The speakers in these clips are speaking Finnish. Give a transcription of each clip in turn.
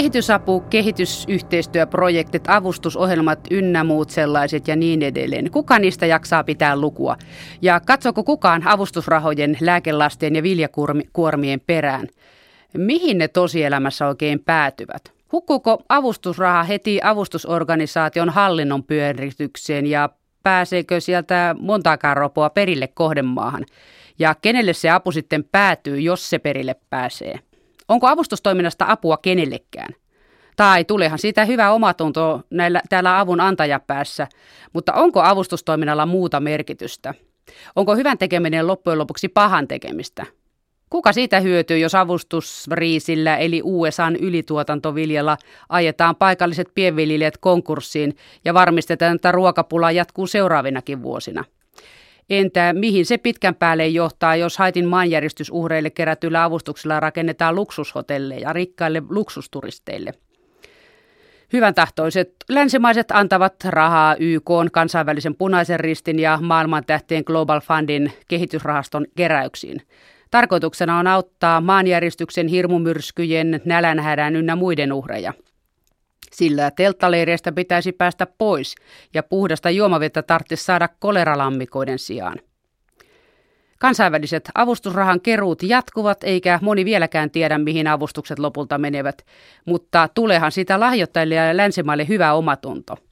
kehitysapu, kehitysyhteistyöprojektit, avustusohjelmat ynnä muut sellaiset ja niin edelleen. Kuka niistä jaksaa pitää lukua? Ja katsoko kukaan avustusrahojen, lääkelastien ja viljakuormien perään? Mihin ne tosielämässä oikein päätyvät? Hukkuuko avustusraha heti avustusorganisaation hallinnon pyöritykseen ja pääseekö sieltä montaakaan ropoa perille kohdemaahan? Ja kenelle se apu sitten päätyy, jos se perille pääsee? Onko avustustoiminnasta apua kenellekään? Tai tuleehan siitä hyvä omatunto näillä, täällä avun antajapäässä, mutta onko avustustoiminnalla muuta merkitystä? Onko hyvän tekeminen loppujen lopuksi pahan tekemistä? Kuka siitä hyötyy, jos avustusriisillä eli USAn ylituotantoviljalla ajetaan paikalliset pienviljelijät konkurssiin ja varmistetaan, että ruokapula jatkuu seuraavinakin vuosina? Entä mihin se pitkän päälle johtaa, jos Haitin maanjäristysuhreille kerätyillä avustuksilla rakennetaan luksushotelleja rikkaille luksusturisteille? Hyvän tahtoiset länsimaiset antavat rahaa YK, kansainvälisen punaisen ristin ja maailman tähtien Global Fundin kehitysrahaston keräyksiin. Tarkoituksena on auttaa maanjäristyksen hirmumyrskyjen, nälänhädän ynnä muiden uhreja. Sillä telttaleireistä pitäisi päästä pois ja puhdasta juomavettä tarvitsisi saada koleralammikoiden sijaan. Kansainväliset avustusrahan keruut jatkuvat, eikä moni vieläkään tiedä, mihin avustukset lopulta menevät, mutta tulehan sitä lahjoittajille ja länsimaille hyvä omatunto –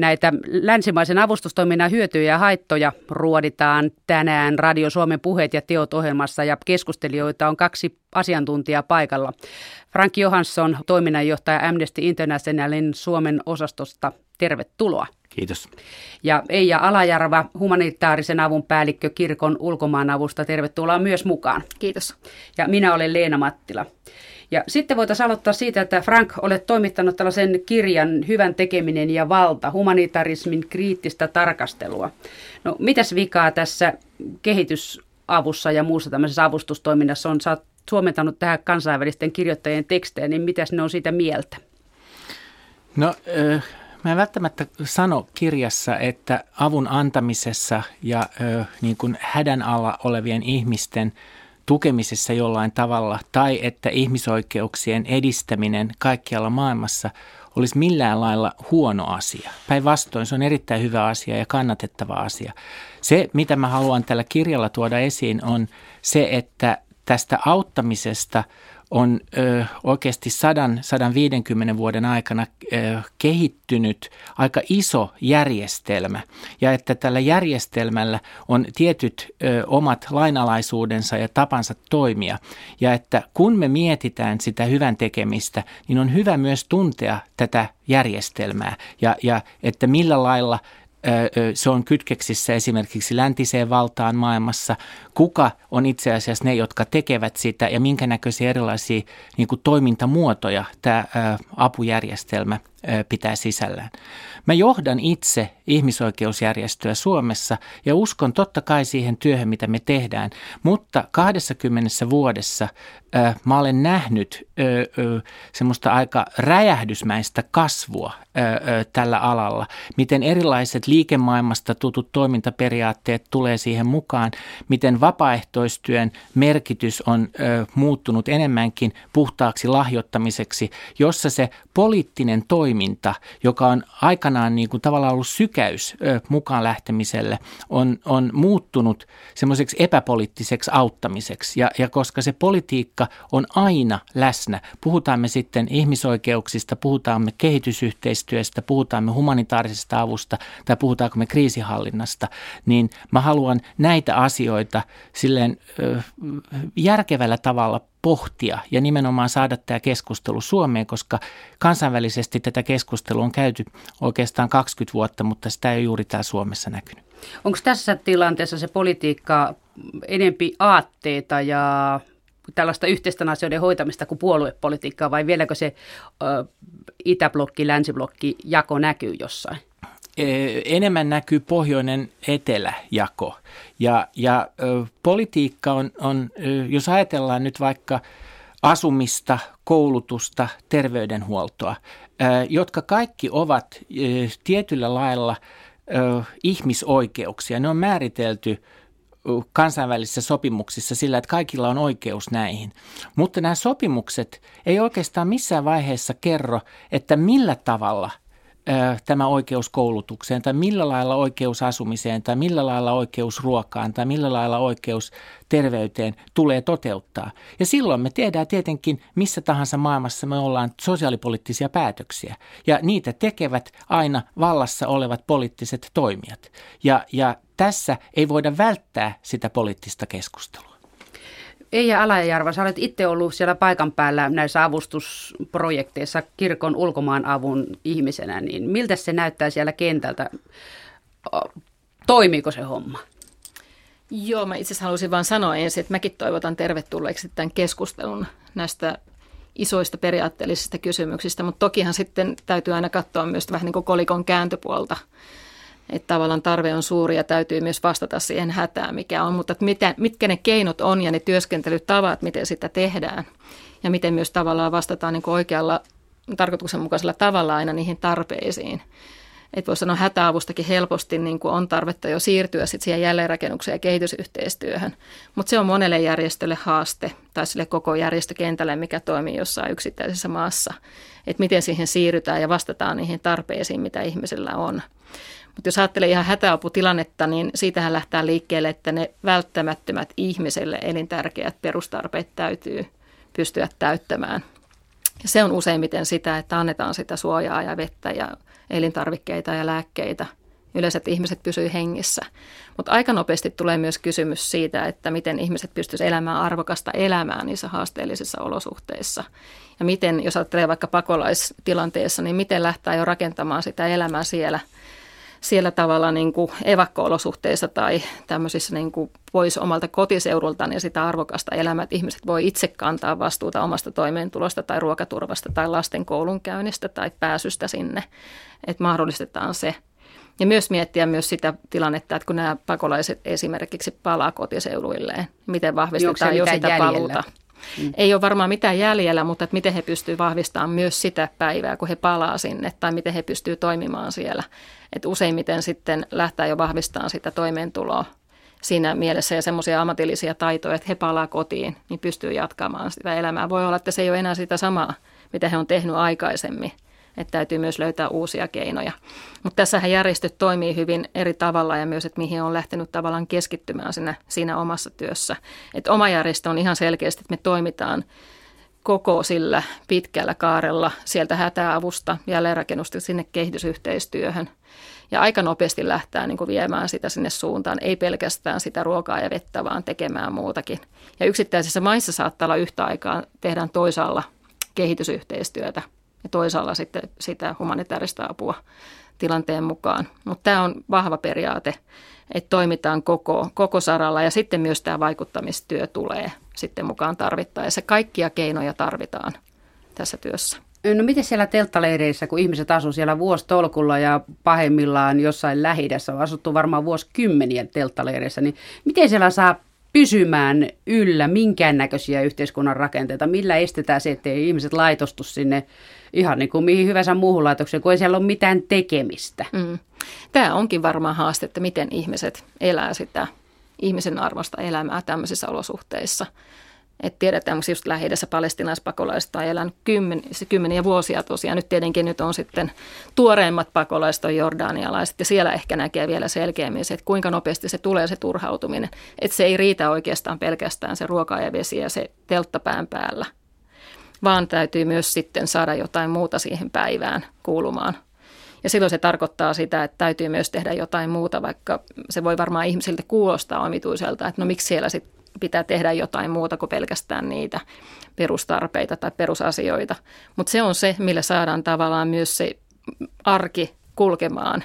Näitä länsimaisen avustustoiminnan hyötyjä ja haittoja ruoditaan tänään Radio Suomen puheet ja teot ohjelmassa ja keskustelijoita on kaksi asiantuntijaa paikalla. Frank Johansson, toiminnanjohtaja Amnesty Internationalin Suomen osastosta. Tervetuloa. Kiitos. Ja Eija Alajärva, humanitaarisen avun päällikkö kirkon ulkomaanavusta. Tervetuloa myös mukaan. Kiitos. Ja minä olen Leena Mattila. Ja sitten voitaisiin aloittaa siitä, että Frank, olet toimittanut tällaisen kirjan Hyvän tekeminen ja valta, humanitarismin kriittistä tarkastelua. No mitäs vikaa tässä kehitysavussa ja muussa tämmöisessä avustustoiminnassa on? Sä oot suomentanut tähän kansainvälisten kirjoittajien tekstejä, niin mitäs ne on siitä mieltä? No, äh, mä en välttämättä sano kirjassa, että avun antamisessa ja äh, niin kuin hädän alla olevien ihmisten – tukemisessa jollain tavalla tai että ihmisoikeuksien edistäminen kaikkialla maailmassa olisi millään lailla huono asia. Päinvastoin se on erittäin hyvä asia ja kannatettava asia. Se, mitä mä haluan tällä kirjalla tuoda esiin, on se, että tästä auttamisesta on ö, oikeasti 100-150 vuoden aikana ö, kehittynyt aika iso järjestelmä. Ja että tällä järjestelmällä on tietyt ö, omat lainalaisuudensa ja tapansa toimia. Ja että kun me mietitään sitä hyvän tekemistä, niin on hyvä myös tuntea tätä järjestelmää. Ja, ja että millä lailla – se on kytkeksissä esimerkiksi läntiseen valtaan maailmassa. Kuka on itse asiassa ne, jotka tekevät sitä ja minkä näköisiä erilaisia niin kuin toimintamuotoja tämä apujärjestelmä pitää sisällään. Mä johdan itse ihmisoikeusjärjestöä Suomessa ja uskon totta kai siihen työhön, mitä me tehdään, mutta 20 vuodessa mä olen nähnyt semmoista aika räjähdysmäistä kasvua tällä alalla, miten erilaiset liikemaailmasta tutut toimintaperiaatteet tulee siihen mukaan, miten vapaaehtoistyön merkitys on muuttunut enemmänkin puhtaaksi lahjoittamiseksi, jossa se poliittinen toiminta, joka on aikanaan niin kuin tavallaan ollut sykäys mukaan lähtemiselle, on, on muuttunut semmoiseksi epäpoliittiseksi auttamiseksi. Ja, ja koska se politiikka on aina läsnä, puhutaan me sitten ihmisoikeuksista, puhutaan me kehitysyhteistyöstä, puhutaan me humanitaarisesta avusta tai puhutaanko me kriisihallinnasta, niin mä haluan näitä asioita silleen järkevällä tavalla pohtia ja nimenomaan saada tämä keskustelu Suomeen, koska kansainvälisesti tätä keskustelua on käyty oikeastaan 20 vuotta, mutta sitä ei juuri täällä Suomessa näkynyt. Onko tässä tilanteessa se politiikka enempi aatteita ja tällaista yhteisten asioiden hoitamista kuin puoluepolitiikkaa vai vieläkö se ö, itäblokki, länsiblokki jako näkyy jossain? Enemmän näkyy pohjoinen eteläjako. Ja, ja politiikka on, on, jos ajatellaan nyt vaikka asumista, koulutusta, terveydenhuoltoa, jotka kaikki ovat tietyllä lailla ihmisoikeuksia. Ne on määritelty kansainvälisissä sopimuksissa sillä, että kaikilla on oikeus näihin. Mutta nämä sopimukset ei oikeastaan missään vaiheessa kerro, että millä tavalla – tämä oikeus koulutukseen tai millä lailla oikeus asumiseen tai millä lailla oikeus ruokaan tai millä lailla oikeus terveyteen tulee toteuttaa. Ja silloin me tehdään tietenkin missä tahansa maailmassa me ollaan sosiaalipoliittisia päätöksiä ja niitä tekevät aina vallassa olevat poliittiset toimijat. Ja, ja tässä ei voida välttää sitä poliittista keskustelua. Eija Alajärva, sä olet itse ollut siellä paikan päällä näissä avustusprojekteissa kirkon ulkomaan avun ihmisenä, niin miltä se näyttää siellä kentältä? Toimiiko se homma? Joo, mä itse asiassa haluaisin vain sanoa ensin, että mäkin toivotan tervetulleeksi tämän keskustelun näistä isoista periaatteellisista kysymyksistä, mutta tokihan sitten täytyy aina katsoa myös vähän niin kuin kolikon kääntöpuolta että tavallaan tarve on suuri ja täytyy myös vastata siihen hätään, mikä on. Mutta mitä, mitkä ne keinot on ja ne työskentelytavat, miten sitä tehdään ja miten myös tavallaan vastataan niin oikealla tarkoituksenmukaisella tavalla aina niihin tarpeisiin. Että voisi sanoa hätäavustakin helposti niin kuin on tarvetta jo siirtyä sit siihen jälleenrakennukseen ja kehitysyhteistyöhön. Mutta se on monelle järjestölle haaste tai sille koko järjestökentälle, mikä toimii jossain yksittäisessä maassa. Että miten siihen siirrytään ja vastataan niihin tarpeisiin, mitä ihmisillä on. Mutta jos ajattelee ihan hätäaputilannetta, niin siitähän lähtee liikkeelle, että ne välttämättömät ihmiselle elintärkeät perustarpeet täytyy pystyä täyttämään. Ja se on useimmiten sitä, että annetaan sitä suojaa ja vettä ja elintarvikkeita ja lääkkeitä. Yleensä, ihmiset pysyy hengissä. Mutta aika nopeasti tulee myös kysymys siitä, että miten ihmiset pystyisivät elämään arvokasta elämää niissä haasteellisissa olosuhteissa. Ja miten, jos ajattelee vaikka pakolaistilanteessa, niin miten lähtee jo rakentamaan sitä elämää siellä – siellä tavalla niin kuin evakko-olosuhteissa tai tämmöisissä niin kuin pois omalta kotiseudultaan ja sitä arvokasta elämää, että ihmiset voi itse kantaa vastuuta omasta toimeentulosta tai ruokaturvasta tai lasten koulunkäynnistä tai pääsystä sinne, että mahdollistetaan se. Ja myös miettiä myös sitä tilannetta, että kun nämä pakolaiset esimerkiksi palaa kotiseuduilleen, miten vahvistetaan jo sitä jäljellä? paluuta. Mm. Ei ole varmaan mitään jäljellä, mutta että miten he pystyvät vahvistamaan myös sitä päivää, kun he palaa sinne, tai miten he pystyvät toimimaan siellä. Että useimmiten sitten lähtee jo vahvistamaan sitä toimeentuloa siinä mielessä ja semmoisia ammatillisia taitoja, että he palaa kotiin, niin pystyy jatkamaan sitä elämää. Voi olla, että se ei ole enää sitä samaa, mitä he on tehnyt aikaisemmin – että täytyy myös löytää uusia keinoja. Mutta tässähän järjestöt toimii hyvin eri tavalla ja myös, että mihin on lähtenyt tavallaan keskittymään siinä, siinä omassa työssä. Että oma järjestö on ihan selkeästi, että me toimitaan koko sillä pitkällä kaarella sieltä hätäavusta, jälleenrakennusta sinne kehitysyhteistyöhön. Ja aika nopeasti lähtää niin viemään sitä sinne suuntaan, ei pelkästään sitä ruokaa ja vettä, vaan tekemään muutakin. Ja yksittäisissä maissa saattaa olla yhtä aikaa, tehdään toisaalla kehitysyhteistyötä – ja toisaalla sitten sitä humanitaarista apua tilanteen mukaan. Mutta tämä on vahva periaate, että toimitaan koko, koko saralla ja sitten myös tämä vaikuttamistyö tulee sitten mukaan tarvittaessa. Kaikkia keinoja tarvitaan tässä työssä. No miten siellä telttaleireissä, kun ihmiset asuvat siellä vuositolkulla ja pahimmillaan jossain lähi on asuttu varmaan vuosikymmenien telttaleireissä, niin miten siellä saa pysymään yllä minkäännäköisiä yhteiskunnan rakenteita? Millä estetään se, ettei ihmiset laitostu sinne ihan niin kuin mihin hyvänsä muuhun laitokseen, kun ei siellä ole mitään tekemistä? Mm. Tämä onkin varmaan haaste, että miten ihmiset elää sitä ihmisen arvosta elämää tämmöisissä olosuhteissa. Et tiedetään, että just lähi palestinaispakolaista on elänyt kymmen, kymmeniä vuosia tosiaan. Nyt tietenkin nyt on sitten tuoreimmat pakolaiset on jordanialaiset ja siellä ehkä näkee vielä selkeämmin se, että kuinka nopeasti se tulee se turhautuminen. Että se ei riitä oikeastaan pelkästään se ruoka ja vesi ja se telttapään päällä, vaan täytyy myös sitten saada jotain muuta siihen päivään kuulumaan. Ja silloin se tarkoittaa sitä, että täytyy myös tehdä jotain muuta, vaikka se voi varmaan ihmisiltä kuulostaa omituiselta, että no miksi siellä sitten pitää tehdä jotain muuta kuin pelkästään niitä perustarpeita tai perusasioita. Mutta se on se, millä saadaan tavallaan myös se arki kulkemaan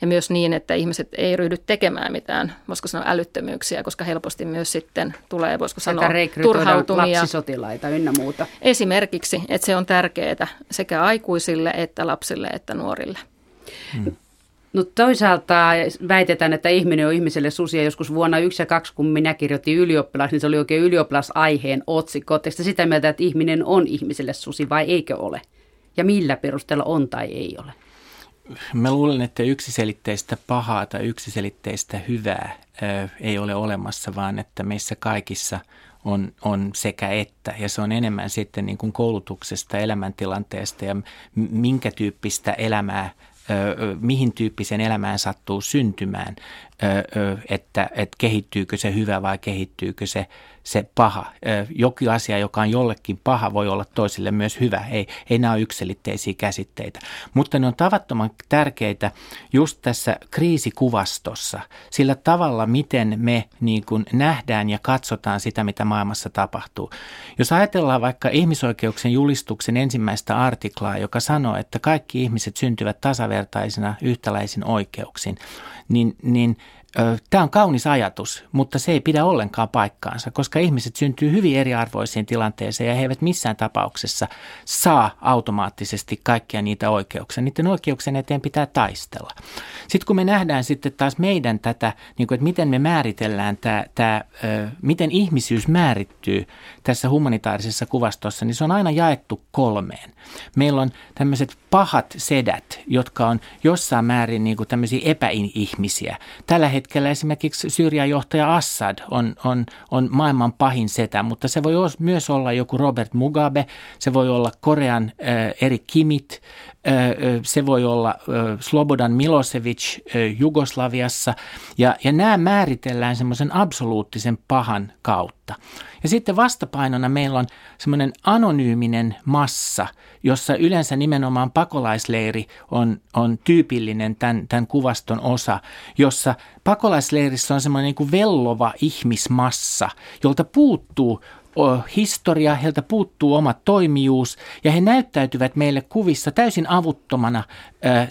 ja myös niin, että ihmiset ei ryhdy tekemään mitään, voisiko sanoa älyttömyyksiä, koska helposti myös sitten tulee, voisiko sanoa, turhautumia. lapsisotilaita ynnä muuta. Esimerkiksi, että se on tärkeää sekä aikuisille että lapsille että nuorille. Hmm. No toisaalta väitetään, että ihminen on ihmiselle susia. Joskus vuonna 1 ja 2, kun minä kirjoitin ylioppilas, niin se oli oikein ylioppilasaiheen otsikko. Oletteko sitä mieltä, että ihminen on ihmiselle susi vai eikö ole? Ja millä perusteella on tai ei ole? Mä luulen, että yksiselitteistä pahaa tai yksiselitteistä hyvää ei ole olemassa, vaan että meissä kaikissa on, on sekä että. Ja se on enemmän sitten niin kuin koulutuksesta, elämäntilanteesta ja minkä tyyppistä elämää mihin tyyppisen elämään sattuu syntymään, että, että kehittyykö se hyvä vai kehittyykö se se paha. Jokin asia, joka on jollekin paha, voi olla toisille myös hyvä. Ei, ei nämä ole yksilitteisiä käsitteitä. Mutta ne on tavattoman tärkeitä just tässä kriisikuvastossa, sillä tavalla, miten me niin kuin nähdään ja katsotaan sitä, mitä maailmassa tapahtuu. Jos ajatellaan vaikka ihmisoikeuksien julistuksen ensimmäistä artiklaa, joka sanoo, että kaikki ihmiset syntyvät tasavertaisina yhtäläisin oikeuksin, niin, niin Tämä on kaunis ajatus, mutta se ei pidä ollenkaan paikkaansa, koska ihmiset syntyy hyvin eriarvoisiin tilanteeseen ja he eivät missään tapauksessa saa automaattisesti kaikkia niitä oikeuksia. Niiden oikeuksien eteen pitää taistella. Sitten kun me nähdään sitten taas meidän tätä, niin kuin, että miten me määritellään tämä, tämä, miten ihmisyys määrittyy tässä humanitaarisessa kuvastossa, niin se on aina jaettu kolmeen. Meillä on tämmöiset pahat sedät, jotka on jossain määrin niin kuin tämmöisiä epäihmisiä. Tällä hetkellä esimerkiksi Syyrian johtaja Assad on, on, on maailman pahin setä, mutta se voi myös olla joku Robert Mugabe, se voi olla Korean eri Kimit, se voi olla Slobodan Milosevic Jugoslaviassa ja, ja nämä määritellään semmoisen absoluuttisen pahan kautta. Ja sitten vastapainona meillä on semmoinen anonyyminen massa, jossa yleensä nimenomaan pakolaisleiri on, on tyypillinen tämän, tämän kuvaston osa, jossa pakolaisleirissä on semmoinen niin kuin vellova ihmismassa, jolta puuttuu historia, heiltä puuttuu oma toimijuus ja he näyttäytyvät meille kuvissa täysin avuttomana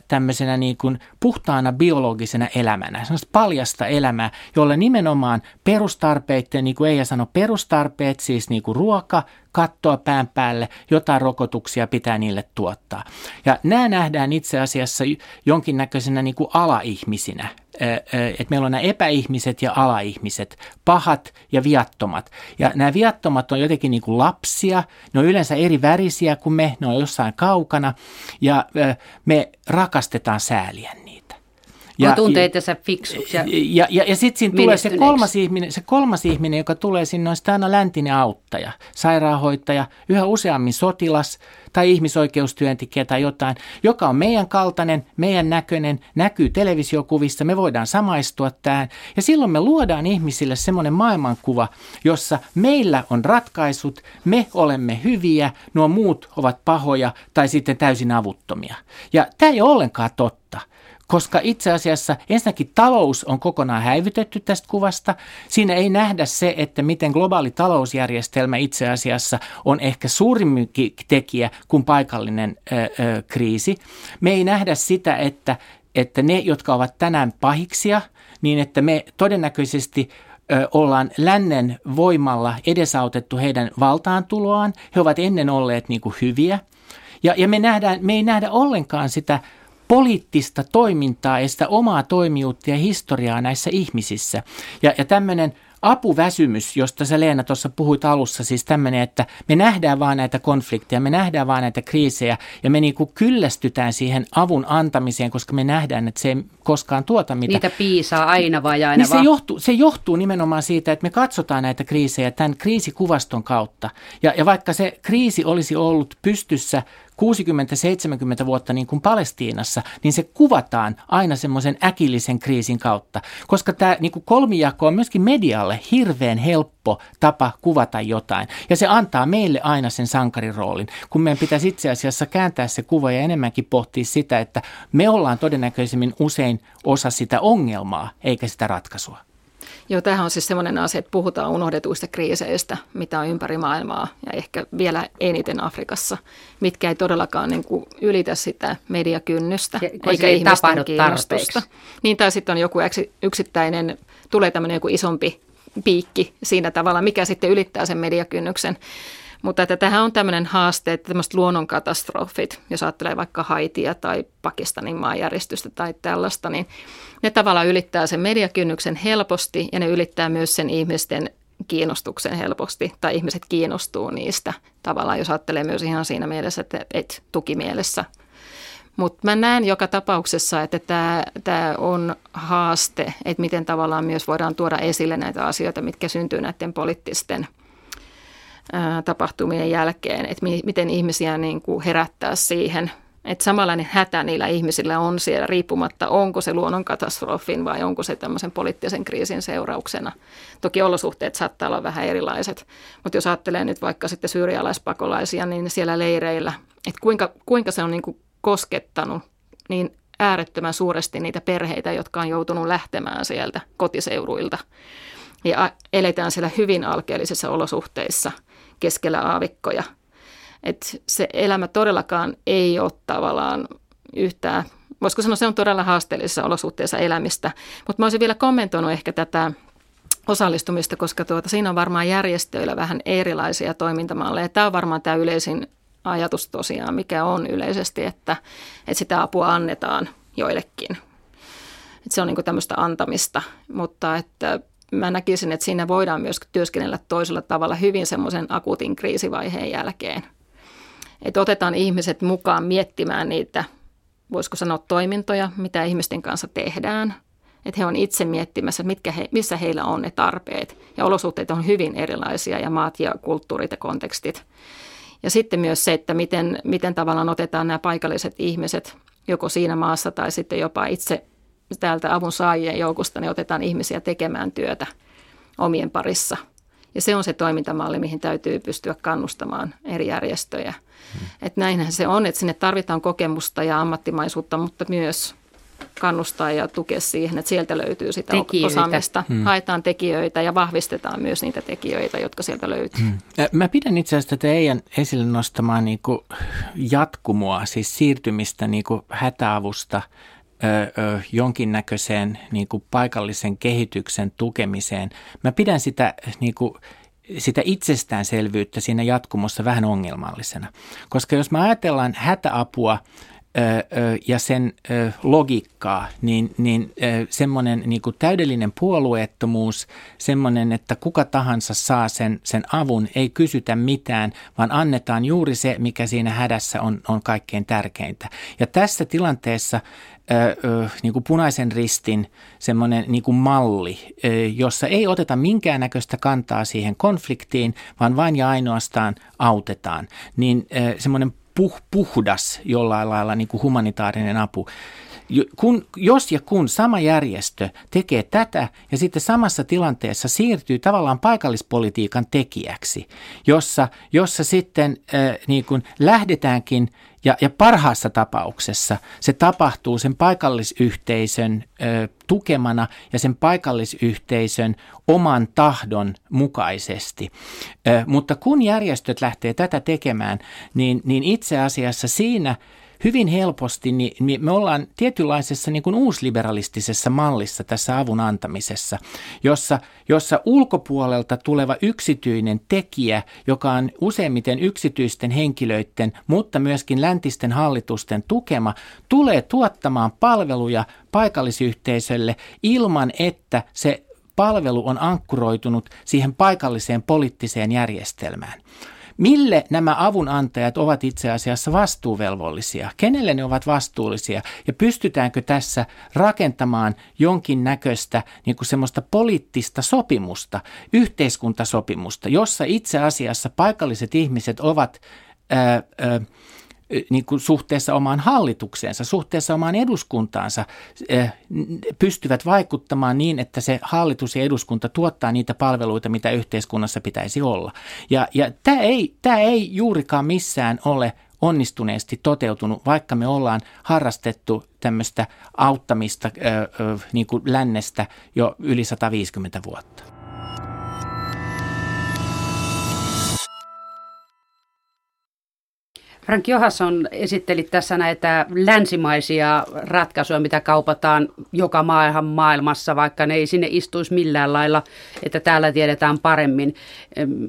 tämmöisenä niin kuin puhtaana biologisena elämänä, sellaista paljasta elämää, jolla nimenomaan perustarpeiden, niin kuin Eija sanoi, perustarpeet, siis niin kuin ruoka, kattoa pään päälle, jotain rokotuksia pitää niille tuottaa. Ja nämä nähdään itse asiassa jonkinnäköisenä niin kuin alaihmisinä, että meillä on nämä epäihmiset ja alaihmiset, pahat ja viattomat. Ja nämä viattomat on jotenkin niin kuin lapsia, ne on yleensä eri värisiä kuin me, ne on jossain kaukana ja me rakastetaan sääliä Ja, tuntee itsensä fiksuksi. Ja, ja, ja, ja sitten siinä tulee se kolmas, ihminen, se kolmas ihminen, joka tulee sinne, on aina läntinen auttaja, sairaanhoitaja, yhä useammin sotilas tai ihmisoikeustyöntekijä tai jotain, joka on meidän kaltainen, meidän näköinen, näkyy televisiokuvissa, me voidaan samaistua tähän. Ja silloin me luodaan ihmisille semmoinen maailmankuva, jossa meillä on ratkaisut, me olemme hyviä, nuo muut ovat pahoja tai sitten täysin avuttomia. Ja tämä ei ole ollenkaan totta koska itse asiassa ensinnäkin talous on kokonaan häivytetty tästä kuvasta. Siinä ei nähdä se, että miten globaali talousjärjestelmä itse asiassa on ehkä suurimmin tekijä kuin paikallinen ö, ö, kriisi. Me ei nähdä sitä, että, että ne, jotka ovat tänään pahiksia, niin että me todennäköisesti ollaan lännen voimalla edesautettu heidän valtaantuloaan. He ovat ennen olleet niin kuin hyviä. Ja, ja me, nähdään, me ei nähdä ollenkaan sitä poliittista toimintaa ja sitä omaa toimijuutta ja historiaa näissä ihmisissä. Ja, ja tämmöinen apuväsymys, josta sä Leena tuossa puhuit alussa, siis tämmöinen, että me nähdään vaan näitä konflikteja, me nähdään vaan näitä kriisejä ja me niinku kyllästytään siihen avun antamiseen, koska me nähdään, että se ei koskaan tuota mitä. Niitä piisaa aina vai aina niin vaan? Se johtuu, se johtuu nimenomaan siitä, että me katsotaan näitä kriisejä tämän kriisikuvaston kautta. Ja, ja vaikka se kriisi olisi ollut pystyssä 60-70 vuotta niin kuin Palestiinassa, niin se kuvataan aina semmoisen äkillisen kriisin kautta. Koska tämä niin kuin kolmijako on myöskin medialle hirveän helppo tapa kuvata jotain. Ja se antaa meille aina sen sankariroolin, kun meidän pitäisi itse asiassa kääntää se kuva ja enemmänkin pohtia sitä, että me ollaan todennäköisemmin usein osa sitä ongelmaa, eikä sitä ratkaisua. Joo, tämähän on siis sellainen asia, että puhutaan unohdetuista kriiseistä, mitä on ympäri maailmaa ja ehkä vielä eniten Afrikassa, mitkä ei todellakaan niin kuin ylitä sitä mediakynnystä ja, eikä ei ihmisten kiinnostusta. Tarpeeksi. Niin, tai sitten on joku yksittäinen, tulee tämmöinen joku isompi piikki siinä tavalla, mikä sitten ylittää sen mediakynnyksen. Mutta että tähän on tämmöinen haaste, että tämmöiset luonnonkatastrofit, jos ajattelee vaikka Haitia tai Pakistanin maanjäristystä tai tällaista, niin ne tavallaan ylittää sen mediakynnyksen helposti ja ne ylittää myös sen ihmisten kiinnostuksen helposti tai ihmiset kiinnostuu niistä tavallaan, jos ajattelee myös ihan siinä mielessä, että et tukimielessä. Mutta mä näen joka tapauksessa, että tämä, on haaste, että miten tavallaan myös voidaan tuoda esille näitä asioita, mitkä syntyy näiden poliittisten tapahtumien jälkeen, että mi, miten ihmisiä niin kuin herättää siihen – että samanlainen hätä niillä ihmisillä on siellä riippumatta, onko se luonnonkatastrofin vai onko se tämmöisen poliittisen kriisin seurauksena. Toki olosuhteet saattaa olla vähän erilaiset, mutta jos ajattelee nyt vaikka sitten syyrialaispakolaisia, niin siellä leireillä, että kuinka, kuinka se on niin kuin koskettanut niin äärettömän suuresti niitä perheitä, jotka on joutunut lähtemään sieltä kotiseuruilta. Ja eletään siellä hyvin alkeellisissa olosuhteissa keskellä aavikkoja – että se elämä todellakaan ei ole tavallaan yhtään, voisiko sanoa, se on todella haasteellisissa olosuhteissa elämistä. Mutta mä olisin vielä kommentoinut ehkä tätä osallistumista, koska tuota, siinä on varmaan järjestöillä vähän erilaisia toimintamalleja. Tämä on varmaan tämä yleisin ajatus tosiaan, mikä on yleisesti, että, että sitä apua annetaan joillekin. Että se on niin tämmöistä antamista, mutta että mä näkisin, että siinä voidaan myös työskennellä toisella tavalla hyvin semmoisen akuutin kriisivaiheen jälkeen – että otetaan ihmiset mukaan miettimään niitä, voisiko sanoa toimintoja, mitä ihmisten kanssa tehdään. Että he on itse miettimässä, mitkä he, missä heillä on ne tarpeet. Ja olosuhteet on hyvin erilaisia ja maat ja kulttuurit ja kontekstit. Ja sitten myös se, että miten, miten tavallaan otetaan nämä paikalliset ihmiset joko siinä maassa tai sitten jopa itse täältä avun saajien joukosta, niin otetaan ihmisiä tekemään työtä omien parissa – ja se on se toimintamalli, mihin täytyy pystyä kannustamaan eri järjestöjä. Hmm. Että näinhän se on, että sinne tarvitaan kokemusta ja ammattimaisuutta, mutta myös kannustaa ja tukea siihen, että sieltä löytyy sitä tekijöitä. osaamista. Hmm. Haetaan tekijöitä ja vahvistetaan myös niitä tekijöitä, jotka sieltä löytyy. Hmm. Mä pidän itse asiassa Eijan esille nostamaa niin jatkumoa, siis siirtymistä niin kuin hätäavusta – jonkinnäköiseen niin kuin paikallisen kehityksen tukemiseen. Mä pidän sitä, niin kuin, sitä itsestäänselvyyttä siinä jatkumossa vähän ongelmallisena. Koska jos me ajatellaan hätäapua ja sen logiikkaa, niin, niin semmoinen niin kuin täydellinen puolueettomuus, semmoinen, että kuka tahansa saa sen, sen avun, ei kysytä mitään, vaan annetaan juuri se, mikä siinä hädässä on, on kaikkein tärkeintä. Ja tässä tilanteessa niin kuin punaisen ristin semmoinen niin kuin malli, jossa ei oteta minkäännäköistä kantaa siihen konfliktiin, vaan vain ja ainoastaan autetaan, niin semmoinen puh, puhdas jollain lailla niin kuin humanitaarinen apu. Kun, jos ja kun sama järjestö tekee tätä ja sitten samassa tilanteessa siirtyy tavallaan paikallispolitiikan tekijäksi, jossa, jossa sitten äh, niin kuin lähdetäänkin ja, ja parhaassa tapauksessa se tapahtuu sen paikallisyhteisön ö, tukemana ja sen paikallisyhteisön oman tahdon mukaisesti. Ö, mutta kun järjestöt lähtee tätä tekemään, niin, niin itse asiassa siinä – hyvin helposti niin, me ollaan tietynlaisessa niin kuin uusliberalistisessa mallissa tässä avun antamisessa, jossa, jossa ulkopuolelta tuleva yksityinen tekijä, joka on useimmiten yksityisten henkilöiden, mutta myöskin läntisten hallitusten tukema, tulee tuottamaan palveluja paikallisyhteisölle ilman, että se palvelu on ankkuroitunut siihen paikalliseen poliittiseen järjestelmään. Mille nämä avunantajat ovat itse asiassa vastuuvelvollisia? Kenelle ne ovat vastuullisia? Ja pystytäänkö tässä rakentamaan jonkin näköistä niin kuin semmoista poliittista sopimusta, yhteiskuntasopimusta, jossa itse asiassa paikalliset ihmiset ovat ää, ää, niin kuin suhteessa omaan hallitukseensa, suhteessa omaan eduskuntaansa pystyvät vaikuttamaan niin, että se hallitus ja eduskunta tuottaa niitä palveluita, mitä yhteiskunnassa pitäisi olla. Ja, ja tämä, ei, tämä ei juurikaan missään ole onnistuneesti toteutunut, vaikka me ollaan harrastettu tämmöistä auttamista niin kuin lännestä jo yli 150 vuotta. Frank Johansson esitteli tässä näitä länsimaisia ratkaisuja, mitä kaupataan joka maahan maailmassa, vaikka ne ei sinne istuisi millään lailla, että täällä tiedetään paremmin.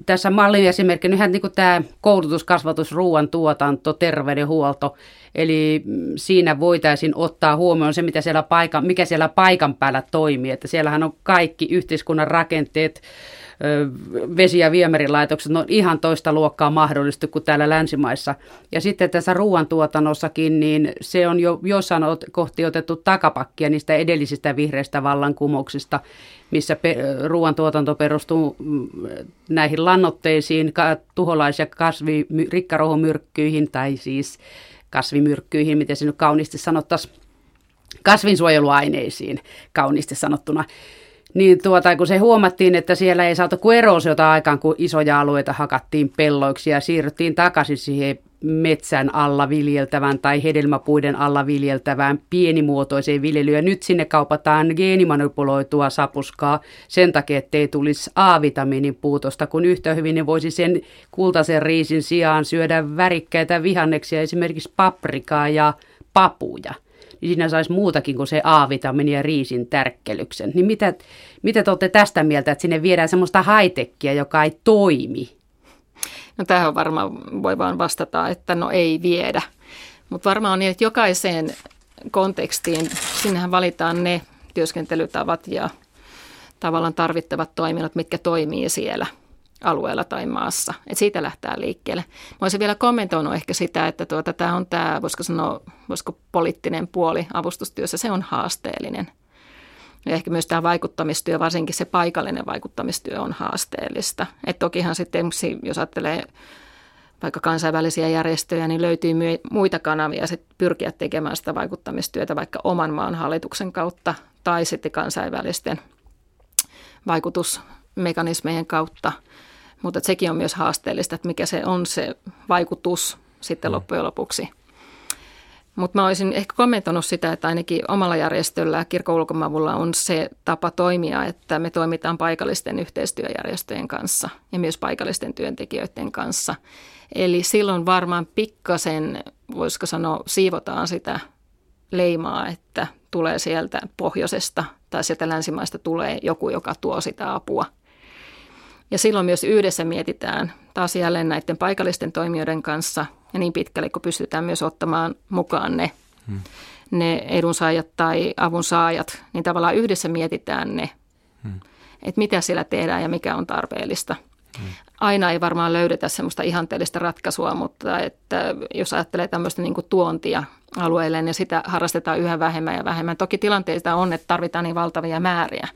Tässä mallin esimerkki ihan niin tämä koulutus, kasvatus, ruoantuotanto, terveydenhuolto, eli siinä voitaisiin ottaa huomioon se, mitä siellä paikan, mikä siellä paikan päällä toimii, että siellähän on kaikki yhteiskunnan rakenteet, vesi- ja viemärilaitokset on ihan toista luokkaa mahdollista kuin täällä länsimaissa. Ja sitten tässä ruoantuotannossakin, niin se on jo jossain kohti otettu takapakkia niistä edellisistä vihreistä vallankumouksista, missä pe- ruoantuotanto perustuu mm, näihin lannoitteisiin, tuholaisia ja kasvi, rikkarohomyrkkyihin tai siis kasvimyrkkyihin, miten se nyt kauniisti sanottaisiin, kasvinsuojeluaineisiin kauniisti sanottuna. Niin tuota, kun se huomattiin, että siellä ei saatu kuin erosiota aikaan, kun isoja alueita hakattiin pelloiksi ja siirryttiin takaisin siihen metsän alla viljeltävän tai hedelmäpuiden alla viljeltävään pienimuotoiseen viljelyyn. Nyt sinne kaupataan geenimanipuloitua sapuskaa sen takia, ettei tulisi A-vitamiinin puutosta, kun yhtä hyvin ne voisi sen kultaisen riisin sijaan syödä värikkäitä vihanneksia, esimerkiksi paprikaa ja papuja niin siinä saisi muutakin kuin se A-vitamiini ja riisin tärkkelyksen. Niin mitä, mitä te olette tästä mieltä, että sinne viedään semmoista haitekkiä, joka ei toimi? No tähän varmaan voi vaan vastata, että no ei viedä. Mutta varmaan on niin, että jokaiseen kontekstiin, sinnehän valitaan ne työskentelytavat ja tavallaan tarvittavat toiminnot, mitkä toimii siellä – alueella tai maassa. Et siitä lähtee liikkeelle. Mä olisin vielä kommentoinut ehkä sitä, että tuota, tämä on tämä, voisiko sanoa, voisiko poliittinen puoli avustustyössä, se on haasteellinen. Ja ehkä myös tämä vaikuttamistyö, varsinkin se paikallinen vaikuttamistyö on haasteellista. Et tokihan sitten, jos ajattelee vaikka kansainvälisiä järjestöjä, niin löytyy muita kanavia sit pyrkiä tekemään sitä vaikuttamistyötä vaikka oman maan hallituksen kautta tai sitten kansainvälisten vaikutusmekanismejen kautta – mutta sekin on myös haasteellista, että mikä se on se vaikutus sitten mm. loppujen lopuksi. Mutta mä olisin ehkä kommentoinut sitä, että ainakin omalla järjestöllä kirkon ulkomavulla on se tapa toimia, että me toimitaan paikallisten yhteistyöjärjestöjen kanssa ja myös paikallisten työntekijöiden kanssa. Eli silloin varmaan pikkasen, voisiko sanoa, siivotaan sitä leimaa, että tulee sieltä pohjoisesta tai sieltä länsimaista tulee joku, joka tuo sitä apua – ja silloin myös yhdessä mietitään taas jälleen näiden paikallisten toimijoiden kanssa ja niin pitkälle, kun pystytään myös ottamaan mukaan ne, hmm. ne edunsaajat tai avunsaajat, niin tavallaan yhdessä mietitään ne, hmm. että mitä siellä tehdään ja mikä on tarpeellista. Hmm. Aina ei varmaan löydetä semmoista ihanteellista ratkaisua, mutta että jos ajattelee tämmöistä niin kuin tuontia alueelle, niin sitä harrastetaan yhä vähemmän ja vähemmän. Toki tilanteita on, että tarvitaan niin valtavia määriä.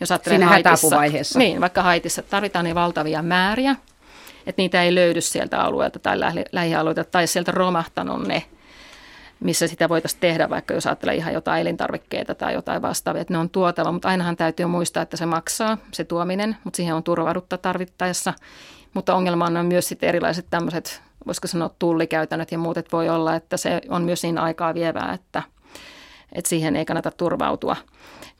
Jos Siinä hätäapuvaiheessa. Niin, vaikka Haitissa tarvitaan niin valtavia määriä, että niitä ei löydy sieltä alueelta tai lähi- lähialueelta tai sieltä romahtanut ne, missä sitä voitaisiin tehdä, vaikka jos ajattelee ihan jotain elintarvikkeita tai jotain vastaavia, että ne on tuotava, mutta ainahan täytyy muistaa, että se maksaa, se tuominen, mutta siihen on turvaudutta tarvittaessa. Mutta ongelma on myös sitten erilaiset tämmöiset, voisiko sanoa tullikäytännöt ja muut, että voi olla, että se on myös niin aikaa vievää, että, että siihen ei kannata turvautua.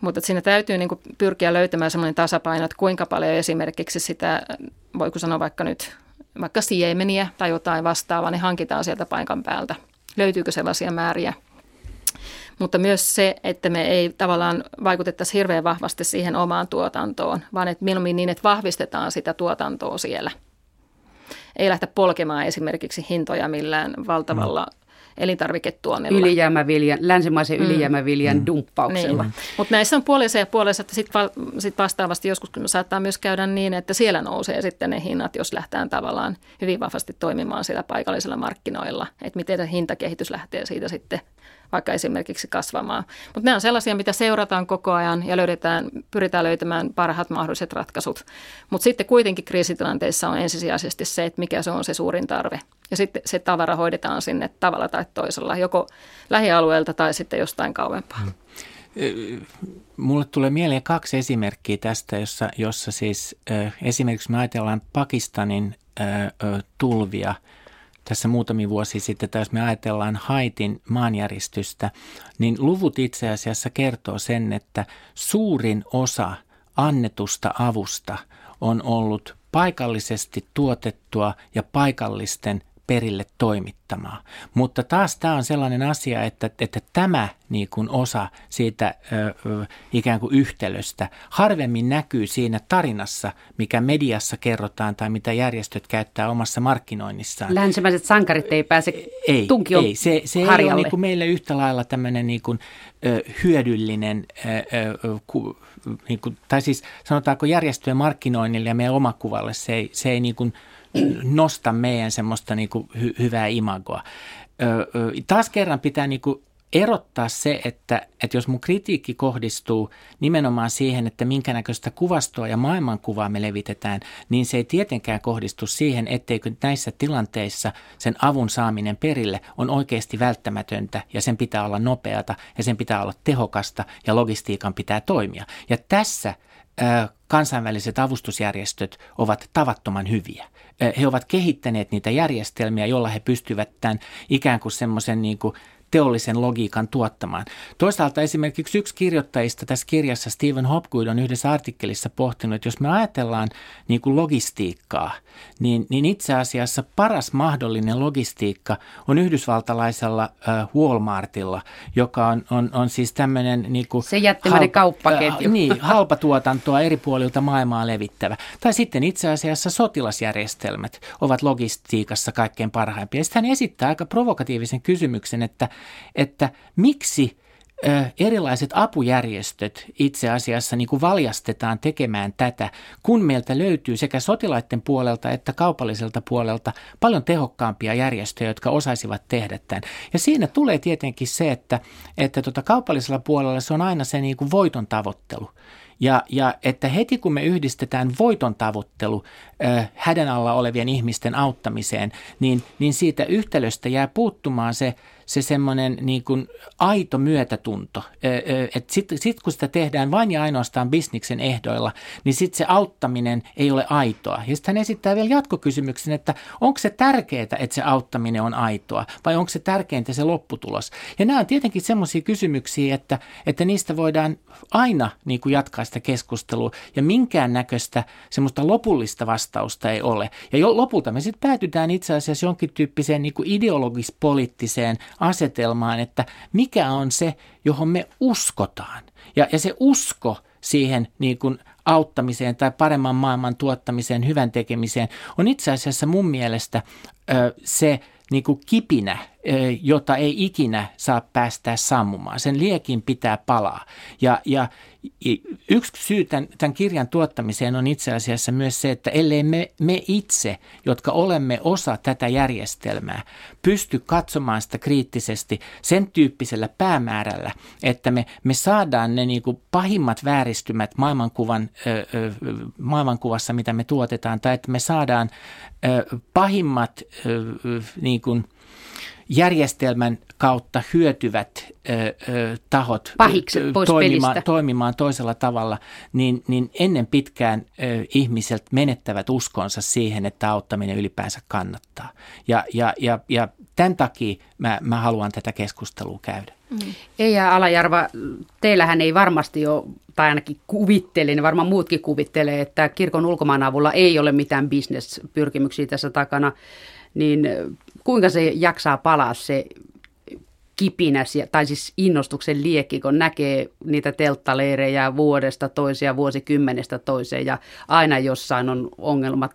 Mutta siinä täytyy niin kuin pyrkiä löytämään sellainen tasapaino, että kuinka paljon esimerkiksi sitä, voiko sanoa vaikka nyt vaikka siemeniä tai jotain vastaavaa, niin hankitaan sieltä paikan päältä. Löytyykö sellaisia määriä? Mutta myös se, että me ei tavallaan vaikutettaisi hirveän vahvasti siihen omaan tuotantoon, vaan että mieluummin niin, että vahvistetaan sitä tuotantoa siellä. Ei lähteä polkemaan esimerkiksi hintoja millään valtavalla elintarviketuonnilla. Ylijäämäviljan, länsimaisen mm. ylijäämäviljan mm. dumppauksella. Niin. Mutta näissä on puolessa ja puolessa, että sitten va, sit vastaavasti joskus saattaa myös käydä niin, että siellä nousee sitten ne hinnat, jos lähtään tavallaan hyvin vahvasti toimimaan siellä paikallisilla markkinoilla. Että miten hintakehitys lähtee siitä sitten vaikka esimerkiksi kasvamaan. Mutta nämä on sellaisia, mitä seurataan koko ajan ja löydetään, pyritään löytämään parhaat mahdolliset ratkaisut. Mutta sitten kuitenkin kriisitilanteissa on ensisijaisesti se, että mikä se on se suurin tarve. Ja sitten se tavara hoidetaan sinne tavalla tai toisella, joko lähialueelta tai sitten jostain kauempaa. Hmm. Mulle tulee mieleen kaksi esimerkkiä tästä, jossa, jossa siis äh, esimerkiksi me ajatellaan Pakistanin äh, tulvia – tässä muutamia vuosia sitten, tai jos me ajatellaan Haitin maanjäristystä, niin luvut itse asiassa kertoo sen, että suurin osa annetusta avusta on ollut paikallisesti tuotettua ja paikallisten perille toimittamaan. Mutta taas tämä on sellainen asia, että, että tämä niin kuin osa siitä ö, ikään kuin yhtälöstä harvemmin näkyy siinä tarinassa, mikä mediassa kerrotaan tai mitä järjestöt käyttää omassa markkinoinnissaan. Länsimäiset sankarit ei pääse ei, ei. Se, se ei ole niin kuin meille yhtä lailla tämmöinen niin kuin, ö, hyödyllinen, ö, ku, niin kuin, tai siis sanotaanko järjestöjen markkinoinnille ja meidän omakuvalle se ei, se ei niin kuin nosta meidän semmoista niin kuin hy, hyvää imagoa. Ö, ö, taas kerran pitää niin kuin erottaa se, että, että jos mun kritiikki kohdistuu nimenomaan siihen, että minkä näköistä kuvastoa ja maailmankuvaa me levitetään, niin se ei tietenkään kohdistu siihen, etteikö näissä tilanteissa sen avun saaminen perille on oikeasti välttämätöntä ja sen pitää olla nopeata ja sen pitää olla tehokasta ja logistiikan pitää toimia. Ja tässä kansainväliset avustusjärjestöt ovat tavattoman hyviä. He ovat kehittäneet niitä järjestelmiä, joilla he pystyvät tämän ikään kuin semmoisen niin kuin teollisen logiikan tuottamaan. Toisaalta esimerkiksi yksi kirjoittajista tässä kirjassa, Stephen Hopgood, on yhdessä artikkelissa pohtinut, että jos me ajatellaan niin kuin logistiikkaa, niin, niin itse asiassa paras mahdollinen logistiikka on yhdysvaltalaisella äh, Walmartilla, joka on, on, on siis tämmöinen... Niin kuin Se jättimäinen halpa, kauppaketju. Äh, niin, halpatuotantoa eri puolilta maailmaa levittävä. Tai sitten itse asiassa sotilasjärjestelmät ovat logistiikassa kaikkein parhaimpia. Sitten hän esittää aika provokatiivisen kysymyksen, että että miksi erilaiset apujärjestöt itse asiassa niin kuin valjastetaan tekemään tätä, kun meiltä löytyy sekä sotilaiden puolelta että kaupalliselta puolelta paljon tehokkaampia järjestöjä, jotka osaisivat tehdä tämän. Ja siinä tulee tietenkin se, että, että tota kaupallisella puolella se on aina se niin kuin voiton tavoittelu. Ja, ja että heti kun me yhdistetään voiton tavoittelu hädän alla olevien ihmisten auttamiseen, niin, niin siitä yhtälöstä jää puuttumaan se, se semmoinen niin kuin aito myötätunto. Että sitten sit kun sitä tehdään vain ja ainoastaan bisniksen ehdoilla, niin sitten se auttaminen ei ole aitoa. Ja sitten hän esittää vielä jatkokysymyksen, että onko se tärkeää, että se auttaminen on aitoa vai onko se tärkeintä se lopputulos. Ja nämä on tietenkin semmoisia kysymyksiä, että, että niistä voidaan aina niin kuin jatkaa sitä keskustelua ja minkään näköistä semmoista lopullista vastausta ei ole. Ja jo lopulta me sitten päätytään itse asiassa jonkin tyyppiseen niin ideologis-poliittiseen asetelmaan, että mikä on se, johon me uskotaan. Ja, ja se usko siihen niin kuin auttamiseen tai paremman maailman tuottamiseen, hyvän tekemiseen on itse asiassa mun mielestä ö, se niin kuin kipinä, jota ei ikinä saa päästää sammumaan. Sen liekin pitää palaa. Ja, ja yksi syy tämän, tämän kirjan tuottamiseen on itse asiassa myös se, että ellei me, me itse, jotka olemme osa tätä järjestelmää, pysty katsomaan sitä kriittisesti sen tyyppisellä päämäärällä, että me, me saadaan ne niin kuin pahimmat vääristymät maailmankuvan, maailmankuvassa, mitä me tuotetaan, tai että me saadaan pahimmat niin kuin, järjestelmän kautta hyötyvät ö, ö, tahot pois toimimaan, toimimaan toisella tavalla, niin, niin ennen pitkään ö, ihmiset menettävät uskonsa siihen, että auttaminen ylipäänsä kannattaa. Ja, ja, ja, ja tämän takia mä, mä haluan tätä keskustelua käydä. Mm. Eija Alajärva, teillähän ei varmasti ole, tai ainakin kuvittelin, varmaan muutkin kuvittelee, että kirkon ulkomaan avulla ei ole mitään bisnespyrkimyksiä tässä takana niin kuinka se jaksaa palaa se kipinä, tai siis innostuksen liekki, kun näkee niitä telttaleirejä vuodesta toiseen vuosikymmenestä toiseen ja aina jossain on ongelmat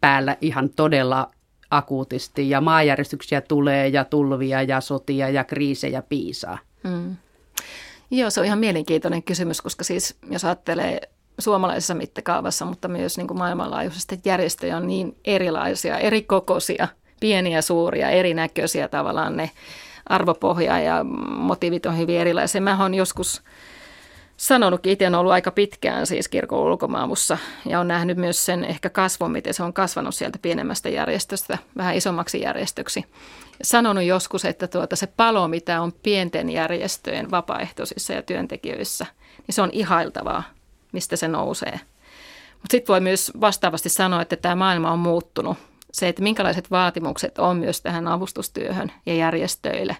päällä ihan todella akuutisti ja maanjärjestyksiä tulee ja tulvia ja sotia ja kriisejä piisaa. Hmm. Joo, se on ihan mielenkiintoinen kysymys, koska siis jos ajattelee suomalaisessa mittakaavassa, mutta myös niin kuin maailmanlaajuisesti, järjestöjä on niin erilaisia, eri kokoisia, pieniä, suuria, erinäköisiä tavallaan ne arvopohja ja motiivit on hyvin erilaisia. Mä oon joskus sanonutkin, itse on ollut aika pitkään siis kirkon ulkomaamussa ja on nähnyt myös sen ehkä kasvun, miten se on kasvanut sieltä pienemmästä järjestöstä vähän isommaksi järjestöksi. Sanonut joskus, että tuota, se palo, mitä on pienten järjestöjen vapaaehtoisissa ja työntekijöissä, niin se on ihailtavaa mistä se nousee. Mutta sitten voi myös vastaavasti sanoa, että tämä maailma on muuttunut. Se, että minkälaiset vaatimukset on myös tähän avustustyöhön ja järjestöille.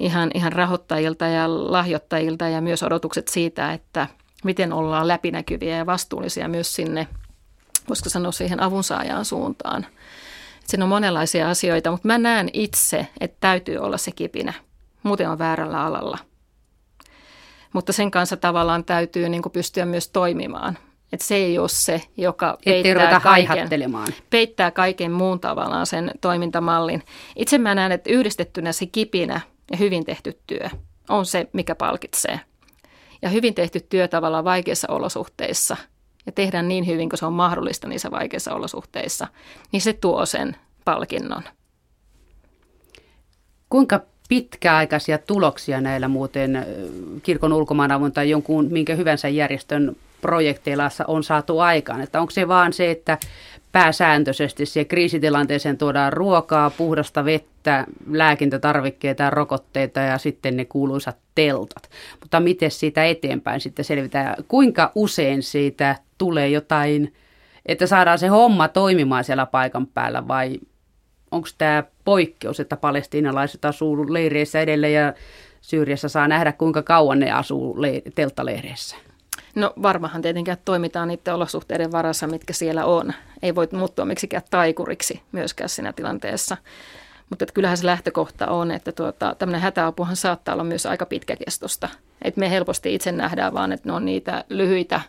Ihan, ihan rahoittajilta ja lahjoittajilta ja myös odotukset siitä, että miten ollaan läpinäkyviä ja vastuullisia myös sinne, voisiko sanoa siihen avunsaajaan suuntaan. Siinä on monenlaisia asioita, mutta mä näen itse, että täytyy olla se kipinä. Muuten on väärällä alalla. Mutta sen kanssa tavallaan täytyy niin pystyä myös toimimaan. Että se ei ole se, joka peittää kaiken, peittää kaiken muun tavallaan sen toimintamallin. Itse mä näen, että yhdistettynä se kipinä ja hyvin tehty työ on se, mikä palkitsee. Ja hyvin tehty työ tavallaan vaikeissa olosuhteissa ja tehdään niin hyvin kuin se on mahdollista niissä vaikeissa olosuhteissa, niin se tuo sen palkinnon. Kuinka pitkäaikaisia tuloksia näillä muuten kirkon ulkomaanavun tai jonkun minkä hyvänsä järjestön projekteilla on saatu aikaan? Että onko se vaan se, että pääsääntöisesti siihen kriisitilanteeseen tuodaan ruokaa, puhdasta vettä, lääkintätarvikkeita ja rokotteita ja sitten ne kuuluisat teltat. Mutta miten siitä eteenpäin sitten selvitään? Kuinka usein siitä tulee jotain, että saadaan se homma toimimaan siellä paikan päällä vai onko tämä poikkeus, että palestiinalaiset asuu leireissä edelleen ja Syyriassa saa nähdä, kuinka kauan ne asuu telttaleireissä? No varmahan tietenkin että toimitaan niiden olosuhteiden varassa, mitkä siellä on. Ei voi muuttua miksikään taikuriksi myöskään siinä tilanteessa. Mutta kyllähän se lähtökohta on, että tuota, tämmöinen hätäapuhan saattaa olla myös aika pitkäkestosta. Et me helposti itse nähdään vaan, että ne on niitä lyhyitä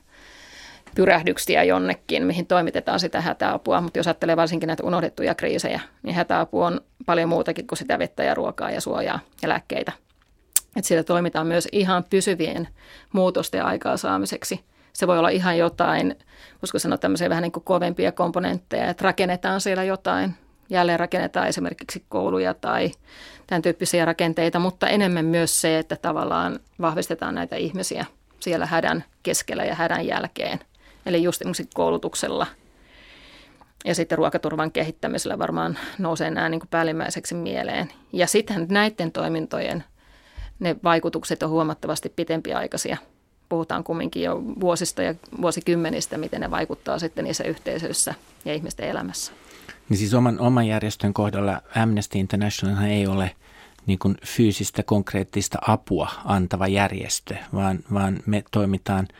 pyrähdyksiä jonnekin, mihin toimitetaan sitä hätäapua. Mutta jos ajattelee varsinkin näitä unohdettuja kriisejä, niin hätäapu on paljon muutakin kuin sitä vettä ja ruokaa ja suojaa ja lääkkeitä. Että siellä toimitaan myös ihan pysyvien muutosten aikaansaamiseksi. Se voi olla ihan jotain, voisiko sanoa tämmöisiä vähän niin kuin kovempia komponentteja, että rakennetaan siellä jotain, jälleen rakennetaan esimerkiksi kouluja tai tämän tyyppisiä rakenteita, mutta enemmän myös se, että tavallaan vahvistetaan näitä ihmisiä siellä hädän keskellä ja hädän jälkeen. Eli just koulutuksella ja sitten ruokaturvan kehittämisellä varmaan nousee nämä niin kuin päällimmäiseksi mieleen. Ja sitten näiden toimintojen ne vaikutukset on huomattavasti pitempiaikaisia. Puhutaan kumminkin jo vuosista ja vuosikymmenistä, miten ne vaikuttaa sitten niissä yhteisöissä ja ihmisten elämässä. Niin siis oman, oman järjestön kohdalla Amnesty International ei ole niin kuin fyysistä konkreettista apua antava järjestö, vaan, vaan me toimitaan –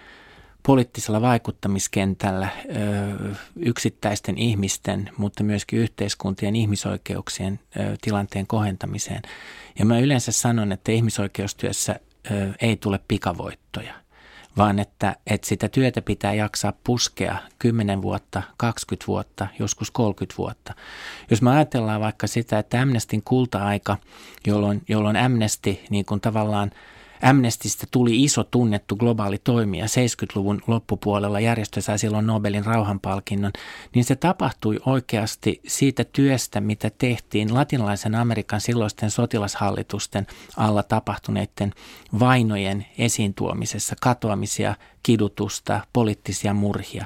poliittisella vaikuttamiskentällä yksittäisten ihmisten, mutta myöskin yhteiskuntien ihmisoikeuksien tilanteen kohentamiseen. Ja mä yleensä sanon, että ihmisoikeustyössä ei tule pikavoittoja, vaan että, että sitä työtä pitää jaksaa puskea 10 vuotta, 20 vuotta, joskus 30 vuotta. Jos me ajatellaan vaikka sitä, että Amnestin kulta-aika, jolloin, jolloin Amnesty niin kuin tavallaan – Amnestistä tuli iso tunnettu globaali toimija. 70-luvun loppupuolella, järjestö sai silloin Nobelin rauhanpalkinnon, niin se tapahtui oikeasti siitä työstä, mitä tehtiin latinalaisen Amerikan silloisten sotilashallitusten alla tapahtuneiden vainojen esiin tuomisessa, katoamisia, kidutusta, poliittisia murhia.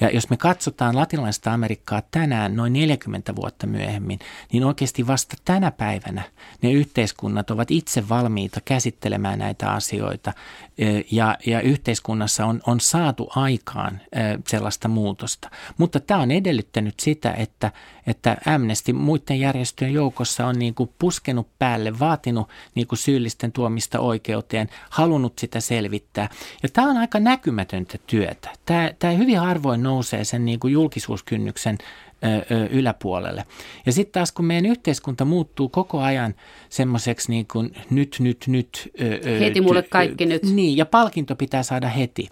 Ja jos me katsotaan latinalaista Amerikkaa tänään noin 40 vuotta myöhemmin, niin oikeasti vasta tänä päivänä ne yhteiskunnat ovat itse valmiita käsittelemään näitä asioita ja, ja yhteiskunnassa on, on saatu aikaan sellaista muutosta. Mutta tämä on edellyttänyt sitä, että, että Amnesty muiden järjestöjen joukossa on niin kuin puskenut päälle, vaatinut niin kuin syyllisten tuomista oikeuteen, halunnut sitä selvittää. Ja tämä on aika näkymätöntä työtä. Tämä, tämä hyvin harvoin nousee sen niin kuin julkisuuskynnyksen yläpuolelle. Ja sitten taas kun meidän yhteiskunta muuttuu koko ajan semmoiseksi niin kuin nyt, nyt, nyt. Heti mulle kaikki nyt. Niin, ja palkinto pitää saada heti.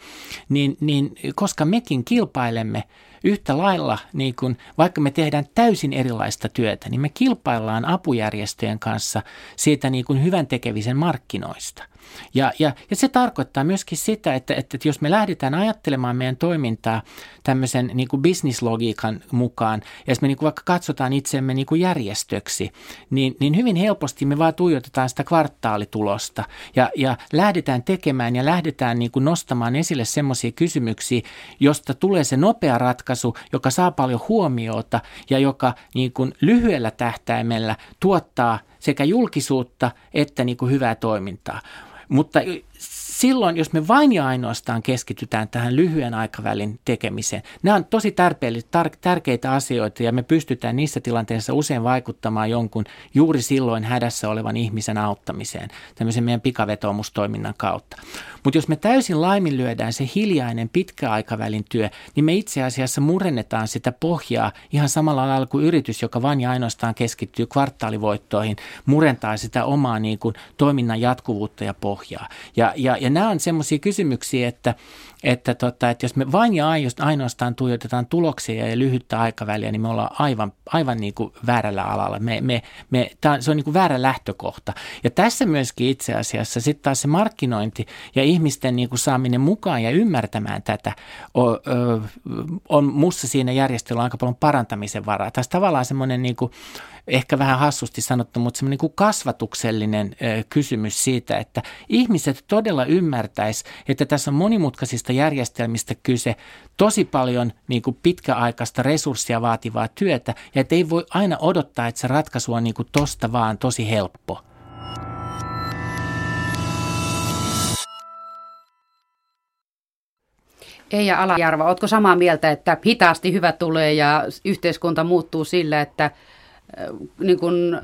Niin, niin koska mekin kilpailemme yhtä lailla, niin kuin, vaikka me tehdään täysin erilaista työtä, niin me kilpaillaan apujärjestöjen kanssa siitä niin kuin hyvän tekevisen markkinoista – ja, ja, ja se tarkoittaa myöskin sitä, että, että jos me lähdetään ajattelemaan meidän toimintaa tämmöisen niin kuin bisnislogiikan mukaan, ja jos me niin kuin vaikka katsotaan itsemme niin kuin järjestöksi, niin, niin hyvin helposti me vaan tuijotetaan sitä kvartaalitulosta ja, ja lähdetään tekemään ja lähdetään niin kuin nostamaan esille semmoisia kysymyksiä, josta tulee se nopea ratkaisu, joka saa paljon huomiota ja joka niin kuin lyhyellä tähtäimellä tuottaa sekä julkisuutta että niin kuin hyvää toimintaa. Mutta silloin, jos me vain ja ainoastaan keskitytään tähän lyhyen aikavälin tekemiseen, nämä on tosi tärkeitä asioita ja me pystytään niissä tilanteissa usein vaikuttamaan jonkun juuri silloin hädässä olevan ihmisen auttamiseen, tämmöisen meidän pikavetomustoiminnan kautta. Mutta jos me täysin laiminlyödään se hiljainen pitkäaikavälin työ, niin me itse asiassa murennetaan sitä pohjaa ihan samalla lailla kuin yritys, joka vain ja ainoastaan keskittyy kvartaalivoittoihin, murentaa sitä omaa niin kuin, toiminnan jatkuvuutta ja pohjaa. Ja, ja, ja nämä on semmoisia kysymyksiä, että, että, tota, että jos me vain ja ainoastaan tuijotetaan tuloksia ja lyhyttä aikaväliä, niin me ollaan aivan, aivan niin kuin väärällä alalla. Me, me, me, tää, se on niin kuin väärä lähtökohta. Ja tässä myöskin itse asiassa sitten taas se markkinointi ja ihmisten niin kuin saaminen mukaan ja ymmärtämään tätä on, on musta siinä järjestelyllä aika paljon parantamisen varaa. Tässä tavallaan semmoinen niin kuin, ehkä vähän hassusti sanottu, mutta semmoinen niin kasvatuksellinen kysymys siitä, että ihmiset todella ymmärtäisi, että tässä on monimutkaisista järjestelmistä kyse, tosi paljon niin kuin pitkäaikaista resurssia vaativaa työtä ja että ei voi aina odottaa, että se ratkaisu on niin kuin tosta vaan tosi helppo. Eija Alajärva, oletko samaa mieltä, että hitaasti hyvä tulee ja yhteiskunta muuttuu sillä, että niin kun